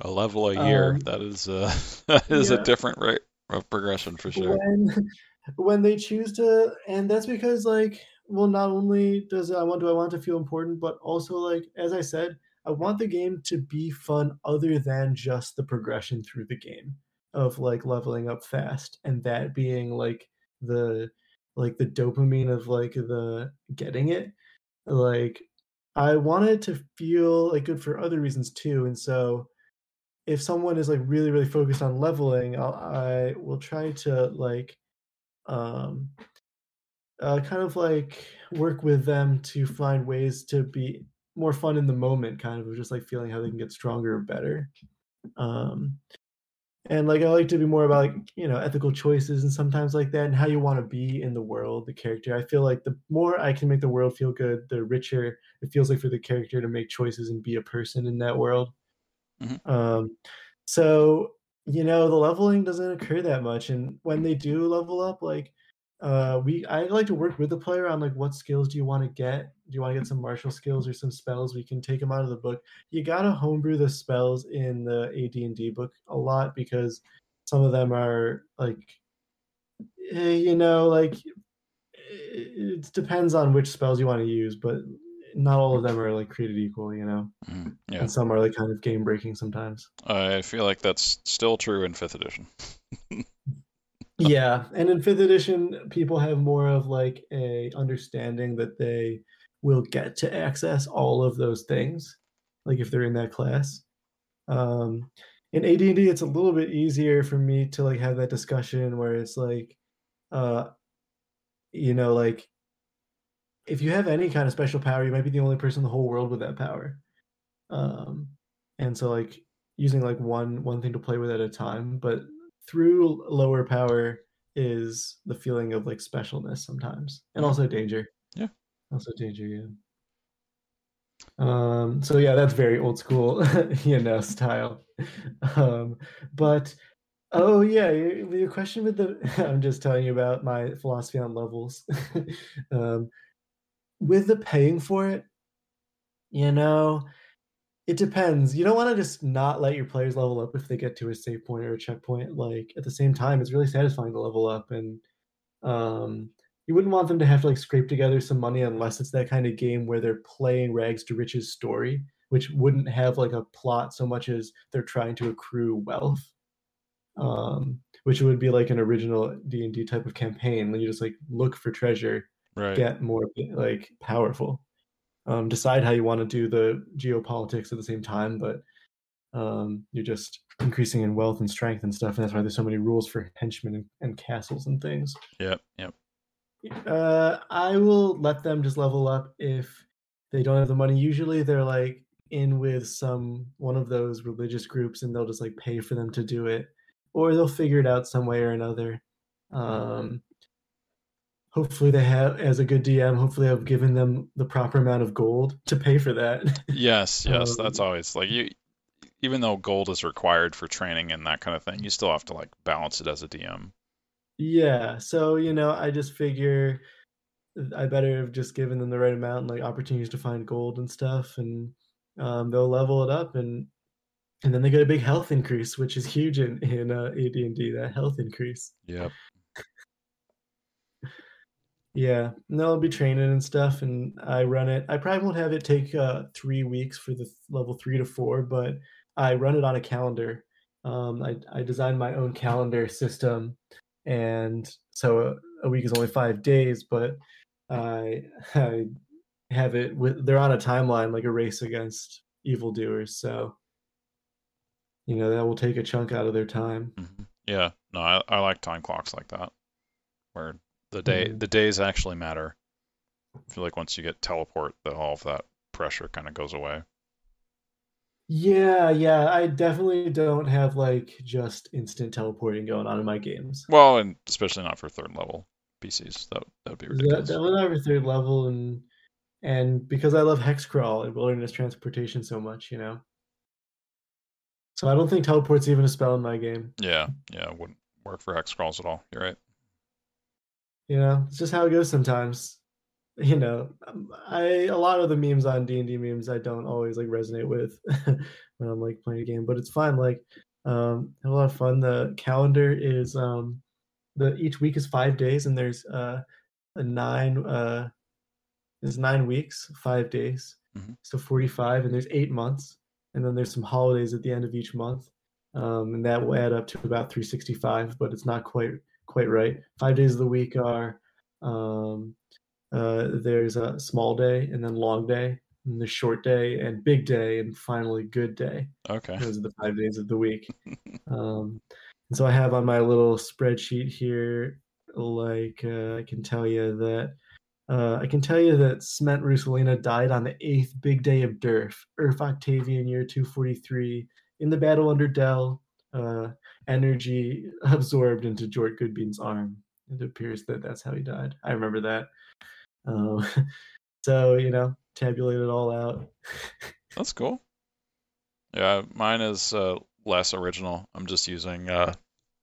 Speaker 1: A level a year.
Speaker 2: Um,
Speaker 1: that is uh that is
Speaker 2: yeah.
Speaker 1: a different rate of progression for sure.
Speaker 2: when when they choose to, and that's because like, well, not only does I want do I want to feel important, but also like as I said, I want the game to be fun other than just the progression through the game of like leveling up fast and that being like the like the dopamine of like the getting it. Like I want it to feel like good for other reasons too. And so if someone is like really really focused on leveling, I'll, I will try to like um uh, kind of like work with them to find ways to be more fun in the moment, kind of just like feeling how they can get stronger or better. Um, and like I like to be more about like you know ethical choices and sometimes like that and how you want to be in the world, the character. I feel like the more I can make the world feel good, the richer it feels like for the character to make choices and be a person in that world.
Speaker 1: Mhm.
Speaker 2: Um, so you know the leveling doesn't occur that much, and when they do level up, like uh we i like to work with the player on like what skills do you want to get? Do you want to get some martial skills or some spells? We can take them out of the book. You gotta homebrew the spells in the ad&d book a lot because some of them are like eh, you know like it depends on which spells you want to use but not all of them are like created equal you know?
Speaker 1: Mhm. Yeah,
Speaker 2: and some are like kind of game breaking sometimes.
Speaker 1: I feel like that's still true in fifth edition.
Speaker 2: Yeah, and in fifth edition, people have more of like a understanding that they will get to access all of those things, like if they're in that class. Um, in AD&D, it's a little bit easier for me to like have that discussion where it's like, uh, you know, like if you have any kind of special power, you might be the only person in the whole world with that power. Um, and so like using like one one thing to play with at a time, but through lower power is the feeling of like specialness sometimes and also danger.
Speaker 1: Yeah.
Speaker 2: also danger yeah. Um so yeah that's very old school you know style. Um but oh yeah your, your question with the i'm just telling you about my philosophy on levels. Um with the paying for it you know it depends. You don't want to just not let your players level up if they get to a save point or a checkpoint. Like at the same time, it's really satisfying to level up, and um, you wouldn't want them to have to like scrape together some money unless it's that kind of game where they're playing rags to riches story, which wouldn't have like a plot so much as they're trying to accrue wealth. Um, which would be like an original D and D type of campaign when you just like look for treasure,
Speaker 1: Right.
Speaker 2: get more like powerful um, decide how you want to do the geopolitics at the same time, but um, you're just increasing in wealth and strength and stuff, and that's why there's so many rules for henchmen and, and castles and things.
Speaker 1: Yep. Yep.
Speaker 2: Uh, I will let them just level up if they don't have the money. Usually, they're like in with some one of those religious groups, and they'll just like pay for them to do it, or they'll figure it out some way or another. Um, hopefully, they have, as a good DM, hopefully, I've given them the proper amount of gold to pay for that.
Speaker 1: Yes. Yes. that's
Speaker 2: Um,
Speaker 1: always like you. Even though gold is required for training and that kind of thing, you still have to like balance it as a DM.
Speaker 2: Yeah, so you know, I just figure I better have just given them the right amount and like opportunities to find gold and stuff, and um, they'll level it up, and and then they get a big health increase, which is huge in in uh, AD&D. That health increase.
Speaker 1: Yep.
Speaker 2: Yeah, and they'll be training and stuff, and I run it. I probably won't have it take uh, three weeks for the level three to four, but I run it on a calendar. Um, I I designed my own calendar system, and so a, a week is only five days, but I I have it with they're on a timeline like a race against evildoers. So you know that will take a chunk out of their time.
Speaker 1: hmm Yeah. No, I, I like time clocks like that, where the day
Speaker 2: Mhm.
Speaker 1: the days actually matter. I feel like once you get teleport, that all of that pressure kind of goes away.
Speaker 2: Yeah, yeah, I definitely don't have like just instant teleporting going on in my games.
Speaker 1: Well, and especially not for third level PCs. That that would be
Speaker 2: That,
Speaker 1: ridiculous.
Speaker 2: that was over third level, and and because I love hex crawl and wilderness transportation so much, you know. So I don't think teleport's even a spell in my game.
Speaker 1: Yeah. Yeah. It wouldn't work for hex crawls at all. You're right.
Speaker 2: You know, it's just how it goes sometimes. You know, um, I a lot of the memes on D and D memes I don't always like resonate with when I'm like playing a game, but it's fun. Like, um, have a lot of fun. The calendar is um, the each week is five days, and there's uh, a nine uh, there's nine weeks, five days,
Speaker 1: Mhm.
Speaker 2: So 45, and there's eight months, and then there's some holidays at the end of each month, um, and that will add up to about 365. But it's not quite quite right. Five days of the week are um, uh, there's a small day, and then long day, and the short day, and big day, and finally good day.
Speaker 1: Okay.
Speaker 2: Those are the five days of the week. Um, and so I have on my little spreadsheet here, like uh, I can tell you that uh, I can tell you that Sment Russalina died on the eighth big day of Durf, Urf Octavian year 243, in the battle under Dell. Uh, energy absorbed into Jort Goodbean's arm. It appears that that's how he died. I remember that. Um, so you know, tabulate it all out.
Speaker 1: That's cool. Yeah, mine is uh, less original. I'm just using uh,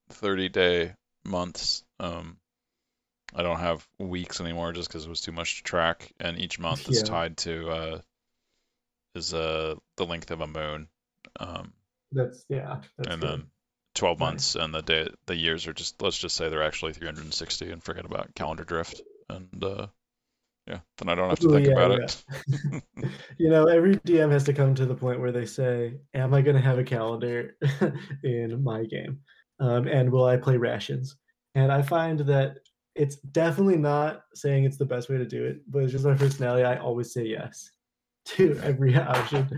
Speaker 1: 30 day months. Um, I don't have weeks anymore just because it was too much to track, and each month is
Speaker 2: Yeah.
Speaker 1: tied to uh, is uh, the length of a moon. Um,
Speaker 2: That's yeah. That's
Speaker 1: and
Speaker 2: good.
Speaker 1: then 12
Speaker 2: Nice.
Speaker 1: months, and the day the years are just let's just say they're actually 360, and forget about calendar drift, and uh, yeah, then I don't have to
Speaker 2: Ooh,
Speaker 1: think
Speaker 2: yeah,
Speaker 1: about
Speaker 2: yeah.
Speaker 1: it.
Speaker 2: you know, every DM has to come to the point where they say, "Am I going to have a calendar in my game? Um, and will I play rations?" And I find that it's definitely not saying it's the best way to do it, but it's just my personality. I always say yes to every option.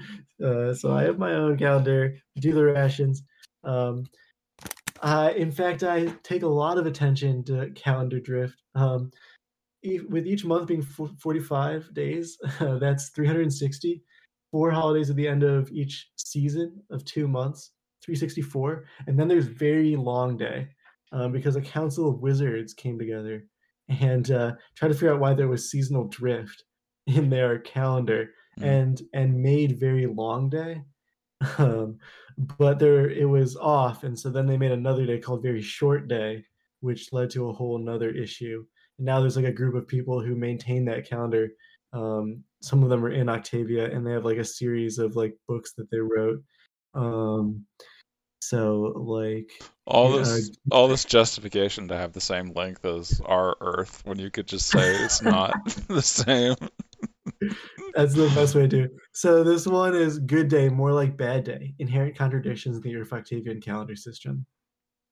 Speaker 2: Uh, so I have my own calendar, do the rations. Um, I, in fact, I take a lot of attention to calendar drift. Um, e- with each month being fo- 45 days, that's 360. Four holidays at the end of each season of two months, 364. And then there's very long day um, because a council of wizards came together and uh, tried to figure out why there was seasonal drift in their calendar
Speaker 1: Mm.
Speaker 2: and and made very long day. Um, but there it was off, and so then they made another day called very short day, which led to a whole another issue. And now there's like a group of people who maintain that calendar. Um, some of them are in Octavia, and they have like a series of like books that they wrote. Um, so like
Speaker 1: All this, all this justification to have the same length as our Earth when you could just say it's not the same.
Speaker 2: That's the best way to do. So this one is good day, more like bad day. Inherent contradictions in the Earth Octavian calendar system.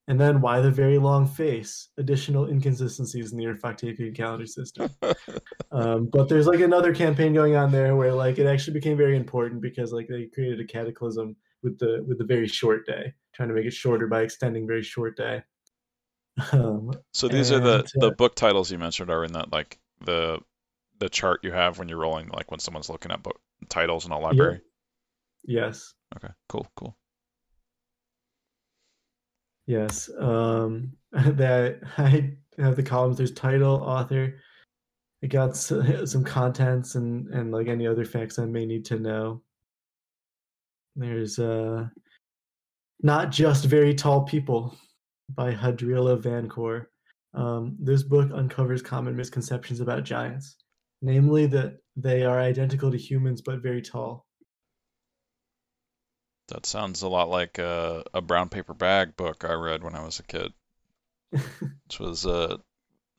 Speaker 2: And then why the very long face? Additional inconsistencies in the Earth Octavian calendar system. um, but there's like another campaign going on there where like it actually became very important because like they created a cataclysm with the with the very short day, trying to make it shorter by extending very short day. Um,
Speaker 1: So these are the
Speaker 2: And,
Speaker 1: the
Speaker 2: uh,
Speaker 1: book titles you mentioned are in that like the the chart you have when you're rolling, like when someone's looking at book titles in a library.
Speaker 2: yes.
Speaker 1: Okay, cool, cool.
Speaker 2: Yes. Um, that I have the columns. There's title, author. I got some contents and and like any other facts I may need to know. There's uh, not just very tall people by Hadrila Vancor. Um, this book uncovers common misconceptions about giants, namely that they are identical to humans but very tall.
Speaker 1: That sounds a lot like a, a brown paper bag book I read when I was a kid, which was uh,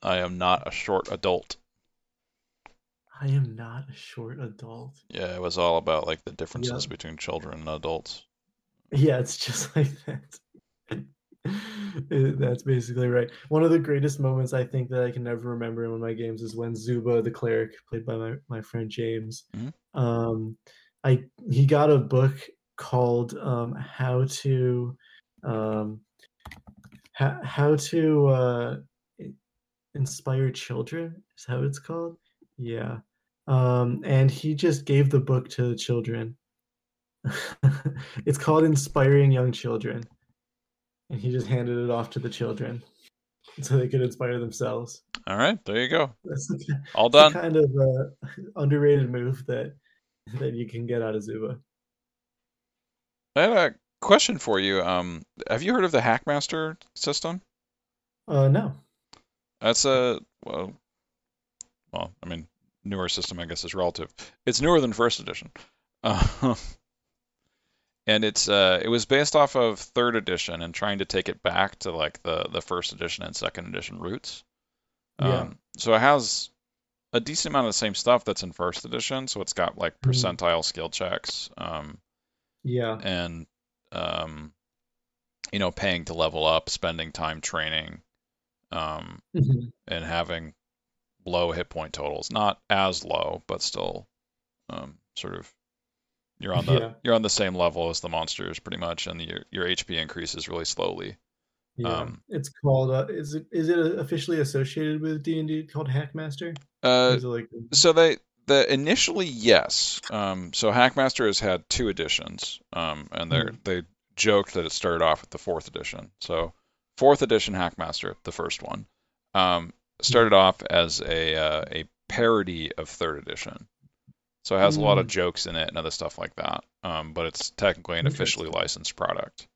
Speaker 1: I am not a short adult.
Speaker 2: I am not a short adult.
Speaker 1: Yeah, it was all about like the differences
Speaker 2: Yeah.
Speaker 1: between children and adults.
Speaker 2: Yeah, it's just like that. That's basically right. One of the greatest moments I think that I can never remember in one of my games is when Zuba, the cleric, played by my, my friend James,
Speaker 1: Mhm.
Speaker 2: um, I he got a book called um, "How to um, how, How to uh, Inspire Children." Is how it's called? Yeah. Um, and he just gave the book to the children. it's called Inspiring Young Children. And he just handed it off to the children so they could inspire themselves.
Speaker 1: All right, there you go.
Speaker 2: That's the,
Speaker 1: All done.
Speaker 2: kind of uh, underrated move that that you can get out of Zuba.
Speaker 1: I have a question for you. Um, have you heard of the Hackmaster system?
Speaker 2: Uh, no.
Speaker 1: That's a well, well, I mean, newer system, I guess, is relative. It's newer than first edition, uh, and it's uh, it was based off of third edition and trying to take it back to like the the first edition and second edition roots. Um,
Speaker 2: Yeah.
Speaker 1: So it has a decent amount of the same stuff that's in first edition. So it's got like
Speaker 2: Mhm.
Speaker 1: percentile skill checks, um,
Speaker 2: Yeah.
Speaker 1: and um, you know, paying to level up, spending time training, um,
Speaker 2: Mhm.
Speaker 1: and having low hit point totals. Not as low, but still, um, sort of. You're on the
Speaker 2: Yeah.
Speaker 1: you're on the same level as the monsters pretty much, and your your HP increases really slowly.
Speaker 2: Yeah.
Speaker 1: Um,
Speaker 2: it's called. Uh, is it is it officially associated with D and D called Hackmaster?
Speaker 1: Uh,
Speaker 2: is it like
Speaker 1: So they the initially yes. Um, so Hackmaster has had two editions, um, and they
Speaker 2: Hmm.
Speaker 1: they joked that it started off with the fourth edition. So fourth edition Hackmaster, the first one, um, started off as a uh, a parody of third edition. So it has a lot of
Speaker 2: Hmm.
Speaker 1: jokes in it and other stuff like that. Um, but it's technically an officially licensed product.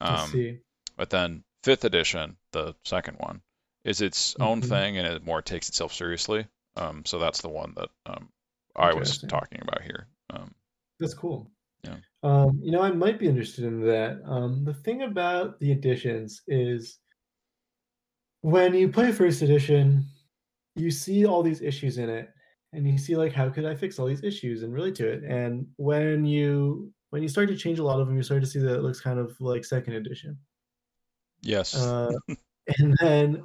Speaker 2: I
Speaker 1: Um,
Speaker 2: see.
Speaker 1: but then fifth edition, the second one, is its own
Speaker 2: Mhm.
Speaker 1: thing and it more takes itself seriously. Um, so that's the one that um, I was talking about here. Um,
Speaker 2: That's cool.
Speaker 1: Yeah.
Speaker 2: Um, you know, I might be interested in that. Um, the thing about the editions is when you play first edition, you see all these issues in it, and you see like how could I fix all these issues and relate to it. And when you when you start to change a lot of them, you start to see that it looks kind of like second edition.
Speaker 1: yes.
Speaker 2: Uh, and then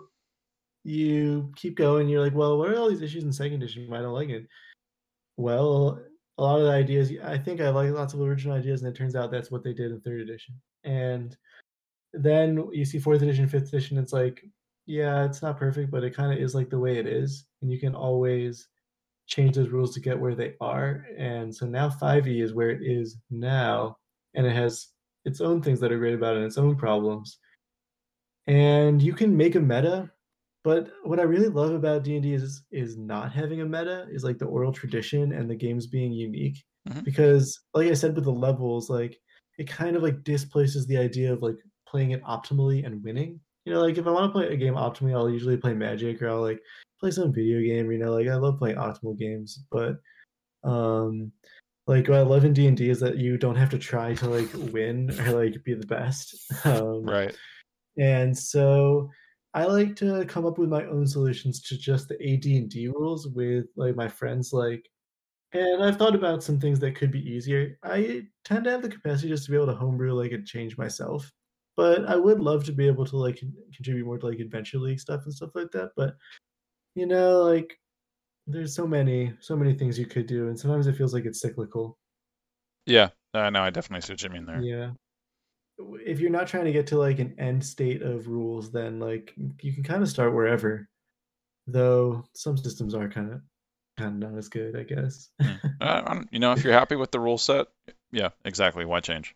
Speaker 2: you keep going. You're like, well, what are all these issues in second edition? I don't like it? Well, a lot of the ideas, I think I like lots of original ideas, and it turns out that's what they did in third edition. And then you see fourth edition, fifth edition. It's like, yeah, it's not perfect, but it kind of is like the way it is, and you can always change those rules to get where they are. And so now 5e is where it is now, and it has its own things that are great about it, and its own problems and you can make a meta but what i really love about d&d is is not having a meta is like the oral tradition and the games being unique
Speaker 1: Mhm.
Speaker 2: because like i said with the levels like it kind of like displaces the idea of like playing it optimally and winning you know like if i want to play a game optimally i'll usually play magic or i'll like play some video game you know like i love playing optimal games but um like what i love in d&d is that you don't have to try to like win or like be the best um
Speaker 1: right.
Speaker 2: and so I like to come up with my own solutions to just the AD&D rules with like my friends like and I've thought about some things that could be easier. I tend to have the capacity just to be able to homebrew like a change myself. But I would love to be able to like contribute more to like adventure league stuff and stuff like that. But you know, like there's so many so many things you could do and sometimes it feels like it's cyclical.
Speaker 1: Yeah. Uh, no, I definitely see what you mean there.
Speaker 2: Yeah. If you're not trying to get to like an end state of rules, then like you can kind of start wherever. Though some systems are kind of kind of not as good, I guess.
Speaker 1: Uh, I don't- you know, if you're happy with the rule set, yeah, exactly. Why change?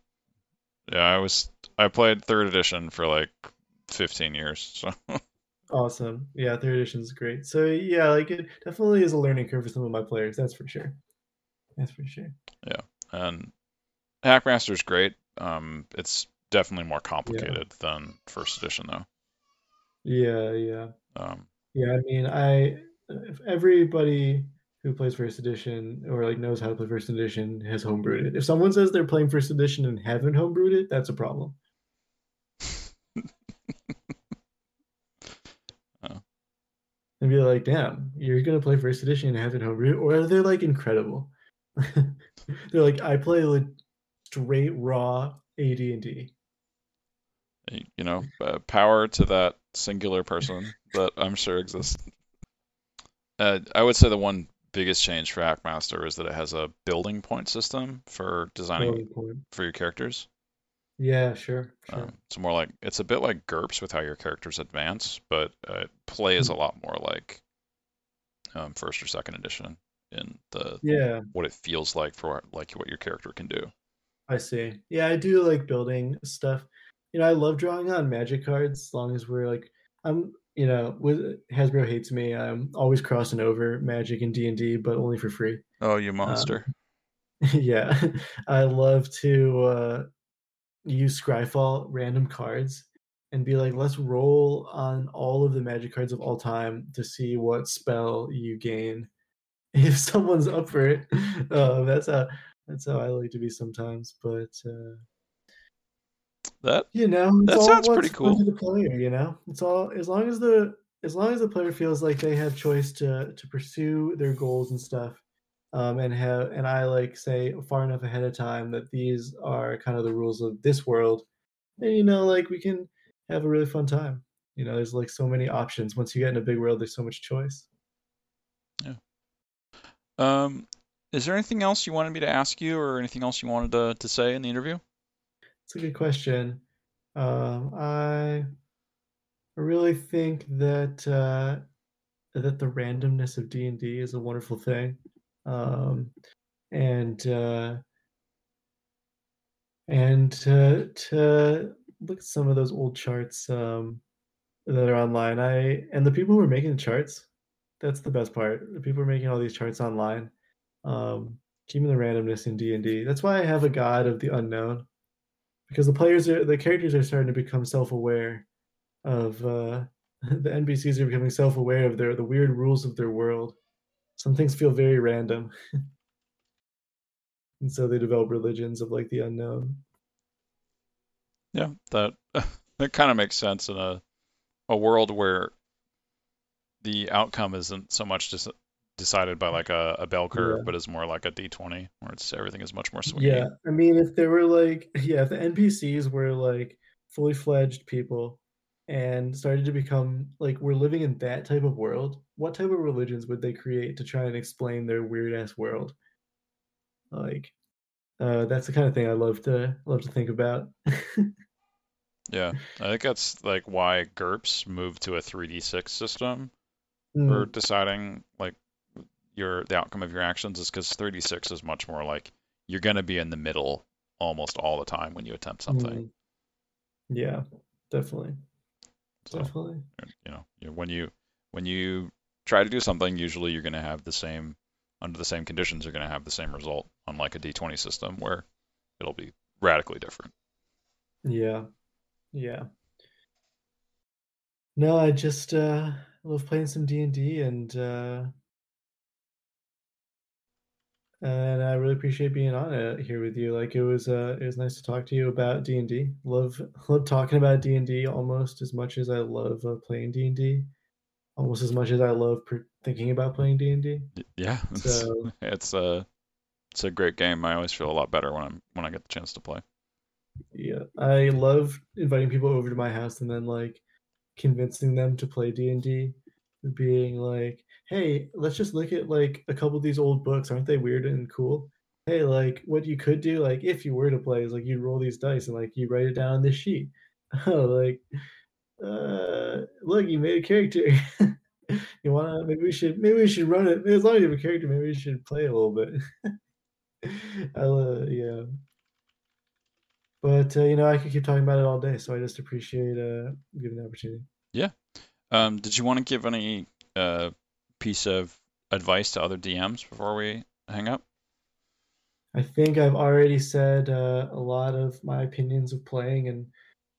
Speaker 1: Yeah, I was I played third edition for like 15 years, so
Speaker 2: awesome. Yeah, third edition is great. So yeah, like it definitely is a learning curve for some of my players. That's for sure. That's for sure.
Speaker 1: Yeah, and Hackmaster's great. Um, it's definitely more complicated than first edition though.
Speaker 2: Yeah, yeah.
Speaker 1: Um,
Speaker 2: Yeah, I mean, I if everybody who plays first edition or like knows how to play first edition has homebrewed it. If someone says they're playing first edition and haven't homebrewed it, that's a problem.
Speaker 1: Oh.
Speaker 2: And be like, damn, you're gonna play first edition and haven't homebrewed, or are they're like incredible. they're like, I play like straight raw AD and D.
Speaker 1: y- you know, uh, power to that singular person that I'm sure exists. Uh, I would say the one biggest change for Hackmaster is that it has a building point system for designing for your characters.
Speaker 2: Yeah, sure, sure.
Speaker 1: Um, it's more like it's a bit like GURPS with how your characters advance, but uh, it plays a lot more like um, first or second edition in the
Speaker 2: yeah.
Speaker 1: what it feels like for like what your character can do.
Speaker 2: I see. Yeah, I do like building stuff. You know, I love drawing on magic cards as long as we're like I'm you know, with Hasbro hates me. I'm always crossing over magic and D&D, but only for free.
Speaker 1: Oh, you monster!
Speaker 2: yeah. I love to uh use Scryfall random cards and be like, let's roll on all of the magic cards of all time to see what spell you gain. If someone's up for it, uh, that's how that's how I like to be sometimes. But uh,
Speaker 1: that
Speaker 2: you know,
Speaker 1: That sounds pretty cool.
Speaker 2: the player. You know, it's all as long as the as long as the player feels like they have choice to to pursue their goals and stuff, um, and have and I like say far enough ahead of time that these are kind of the rules of this world, and you know like we can have a really fun time. You know, there's like so many options. Once you get in a big world, there's so much choice.
Speaker 1: Yeah. Um, is there anything else you wanted me to ask you, or anything else you wanted to to say in the interview?
Speaker 2: It's a good question. Um, I really think that uh, that the randomness of D and D is a wonderful thing, um, and uh, and to, to look at some of those old charts um, that are online. I and the people who are making the charts, that's the best part. The people are making all these charts online, um, keeping the randomness in D and D. That's why I have a god of the unknown, because the players are the characters are starting to become self aware of uh, the NPCs are becoming self aware of their the weird rules of their world. Some things feel very random. and so they develop religions of like the unknown.
Speaker 1: Yeah, that that kind of makes sense in a a world where the outcome isn't so much just decided by like a, a bell curve,
Speaker 2: Yeah.
Speaker 1: but is more like a D20, where it's everything is much more swingy.
Speaker 2: Yeah, I mean, if there were like, yeah, if the NPCs were like fully fledged people and started to become like we're living in that type of world, what type of religions would they create to try and explain their weird ass world? Like, uh, that's the kind of thing I love to love to think about.
Speaker 1: Yeah, I think that's like why GURPS moved to a 3d6 system
Speaker 2: Mm,
Speaker 1: for deciding like your the outcome of your actions is because 3d6 is much more like you're gonna be in the middle almost all the time when you attempt something.
Speaker 2: mm. Yeah, definitely,
Speaker 1: So
Speaker 2: definitely.
Speaker 1: you know, you when you when you try to do something, usually you're gonna have the same under the same conditions, you're gonna have the same result, unlike a d20 system where it'll be radically different.
Speaker 2: Yeah, yeah. No, I just uh love playing some D and D and uh and I really appreciate being on it here with you. Like it was uh it was nice to talk to you about D and D. Love love talking about D and D almost as much as I love uh, playing D and D. Almost as much as I love per- thinking about playing D and D.
Speaker 1: Yeah,
Speaker 2: So
Speaker 1: it's a it's a great game. I always feel a lot better when I'm when I get the chance to play.
Speaker 2: yeah, I love inviting people over to my house and then like convincing them to play D&D being like, "Hey, let's just look at like a couple of these old books. Aren't they weird and cool? Hey, like what you could do like if you were to play is like you'd roll these dice and like you write it down on this sheet. Oh, like uh look, you made a character. you want to maybe we should maybe we should run it. As long as you have a character, maybe we should play a little bit. I love, yeah. But uh, you know, I could keep talking about it all day, so I just appreciate uh giving the opportunity. Yeah.
Speaker 1: Um, did you want to give any uh, piece of advice to other DMs before we hang up?
Speaker 2: I think I've already said uh, a lot of my opinions of playing, and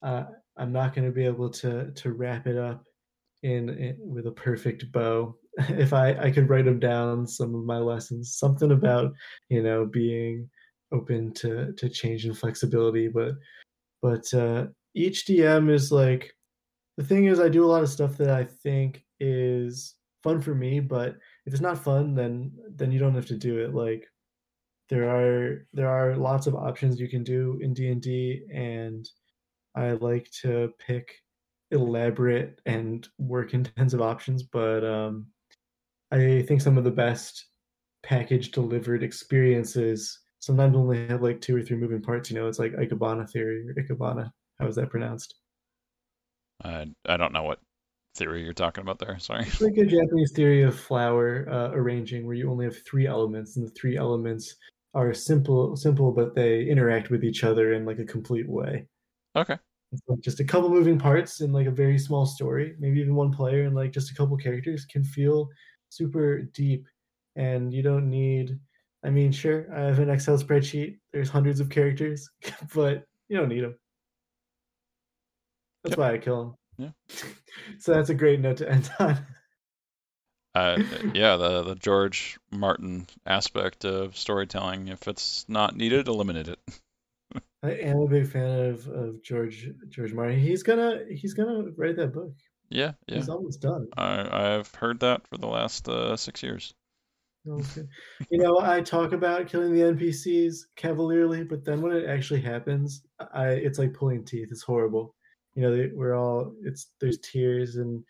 Speaker 2: uh, I'm not going to be able to to wrap it up in, in with a perfect bow. if I I could write them down, some of my lessons, something about you know being open to to change and flexibility, but but uh, each DM is like the thing is I do a lot of stuff that I think is fun for me, but if it's not fun, then then you don't have to do it. Like there are there are lots of options you can do in D&D and I like to pick elaborate and work intensive options, but um I think some of the best package delivered experiences sometimes only have like two or three moving parts, you know, it's like Ikebana theory or Ikebana. How is that pronounced?
Speaker 1: I I don't know what theory you're talking about there. Sorry.
Speaker 2: It's like a Japanese theory of flower uh, arranging where you only have three elements and the three elements are simple simple but they interact with each other in like a complete way.
Speaker 1: Okay.
Speaker 2: It's like just a couple moving parts in like a very small story, maybe even one player and like just a couple characters can feel super deep and you don't need I mean, sure, I have an Excel spreadsheet. There's hundreds of characters, but you don't need them. That's
Speaker 1: Yep.
Speaker 2: why I kill them.
Speaker 1: Yeah.
Speaker 2: so that's a great note to end on.
Speaker 1: Uh, yeah, the the George Martin aspect of storytelling. If it's not needed, eliminate it.
Speaker 2: I am a big fan of, of George George Martin. He's gonna he's gonna write that book.
Speaker 1: Yeah, yeah.
Speaker 2: He's almost done.
Speaker 1: I I've heard that for the last uh, six years.
Speaker 2: Okay. You know, I talk about killing the NPCs cavalierly, but then when it actually happens, I it's like pulling teeth. It's horrible. You know, they, we're all it's there's tears and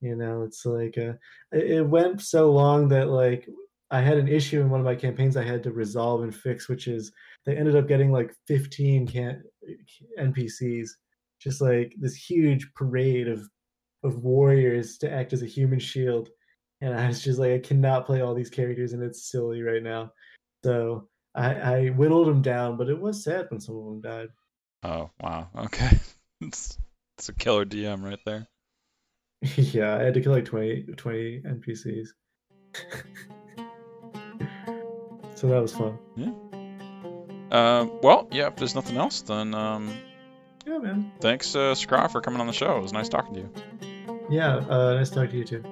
Speaker 2: you know it's like uh, it, it went so long that like I had an issue in one of my campaigns I had to resolve and fix, which is they ended up getting like 15 can- NPCs, just like this huge parade of of warriors to act as a human shield and I was just like, I cannot play all these characters, and it's silly right now. So I, I whittled them down, but it was sad when some of them died.
Speaker 1: Oh wow. Okay. it's it's a killer DM right there.
Speaker 2: yeah, I had to kill like 20, 20 NPCs. so that was fun.
Speaker 1: Yeah. Uh, well, yeah. If there's nothing else, then um,
Speaker 2: Yeah, man.
Speaker 1: thanks, uh, Scraw, for coming on the show. It was nice talking to you.
Speaker 2: Yeah, uh, nice talking to you too.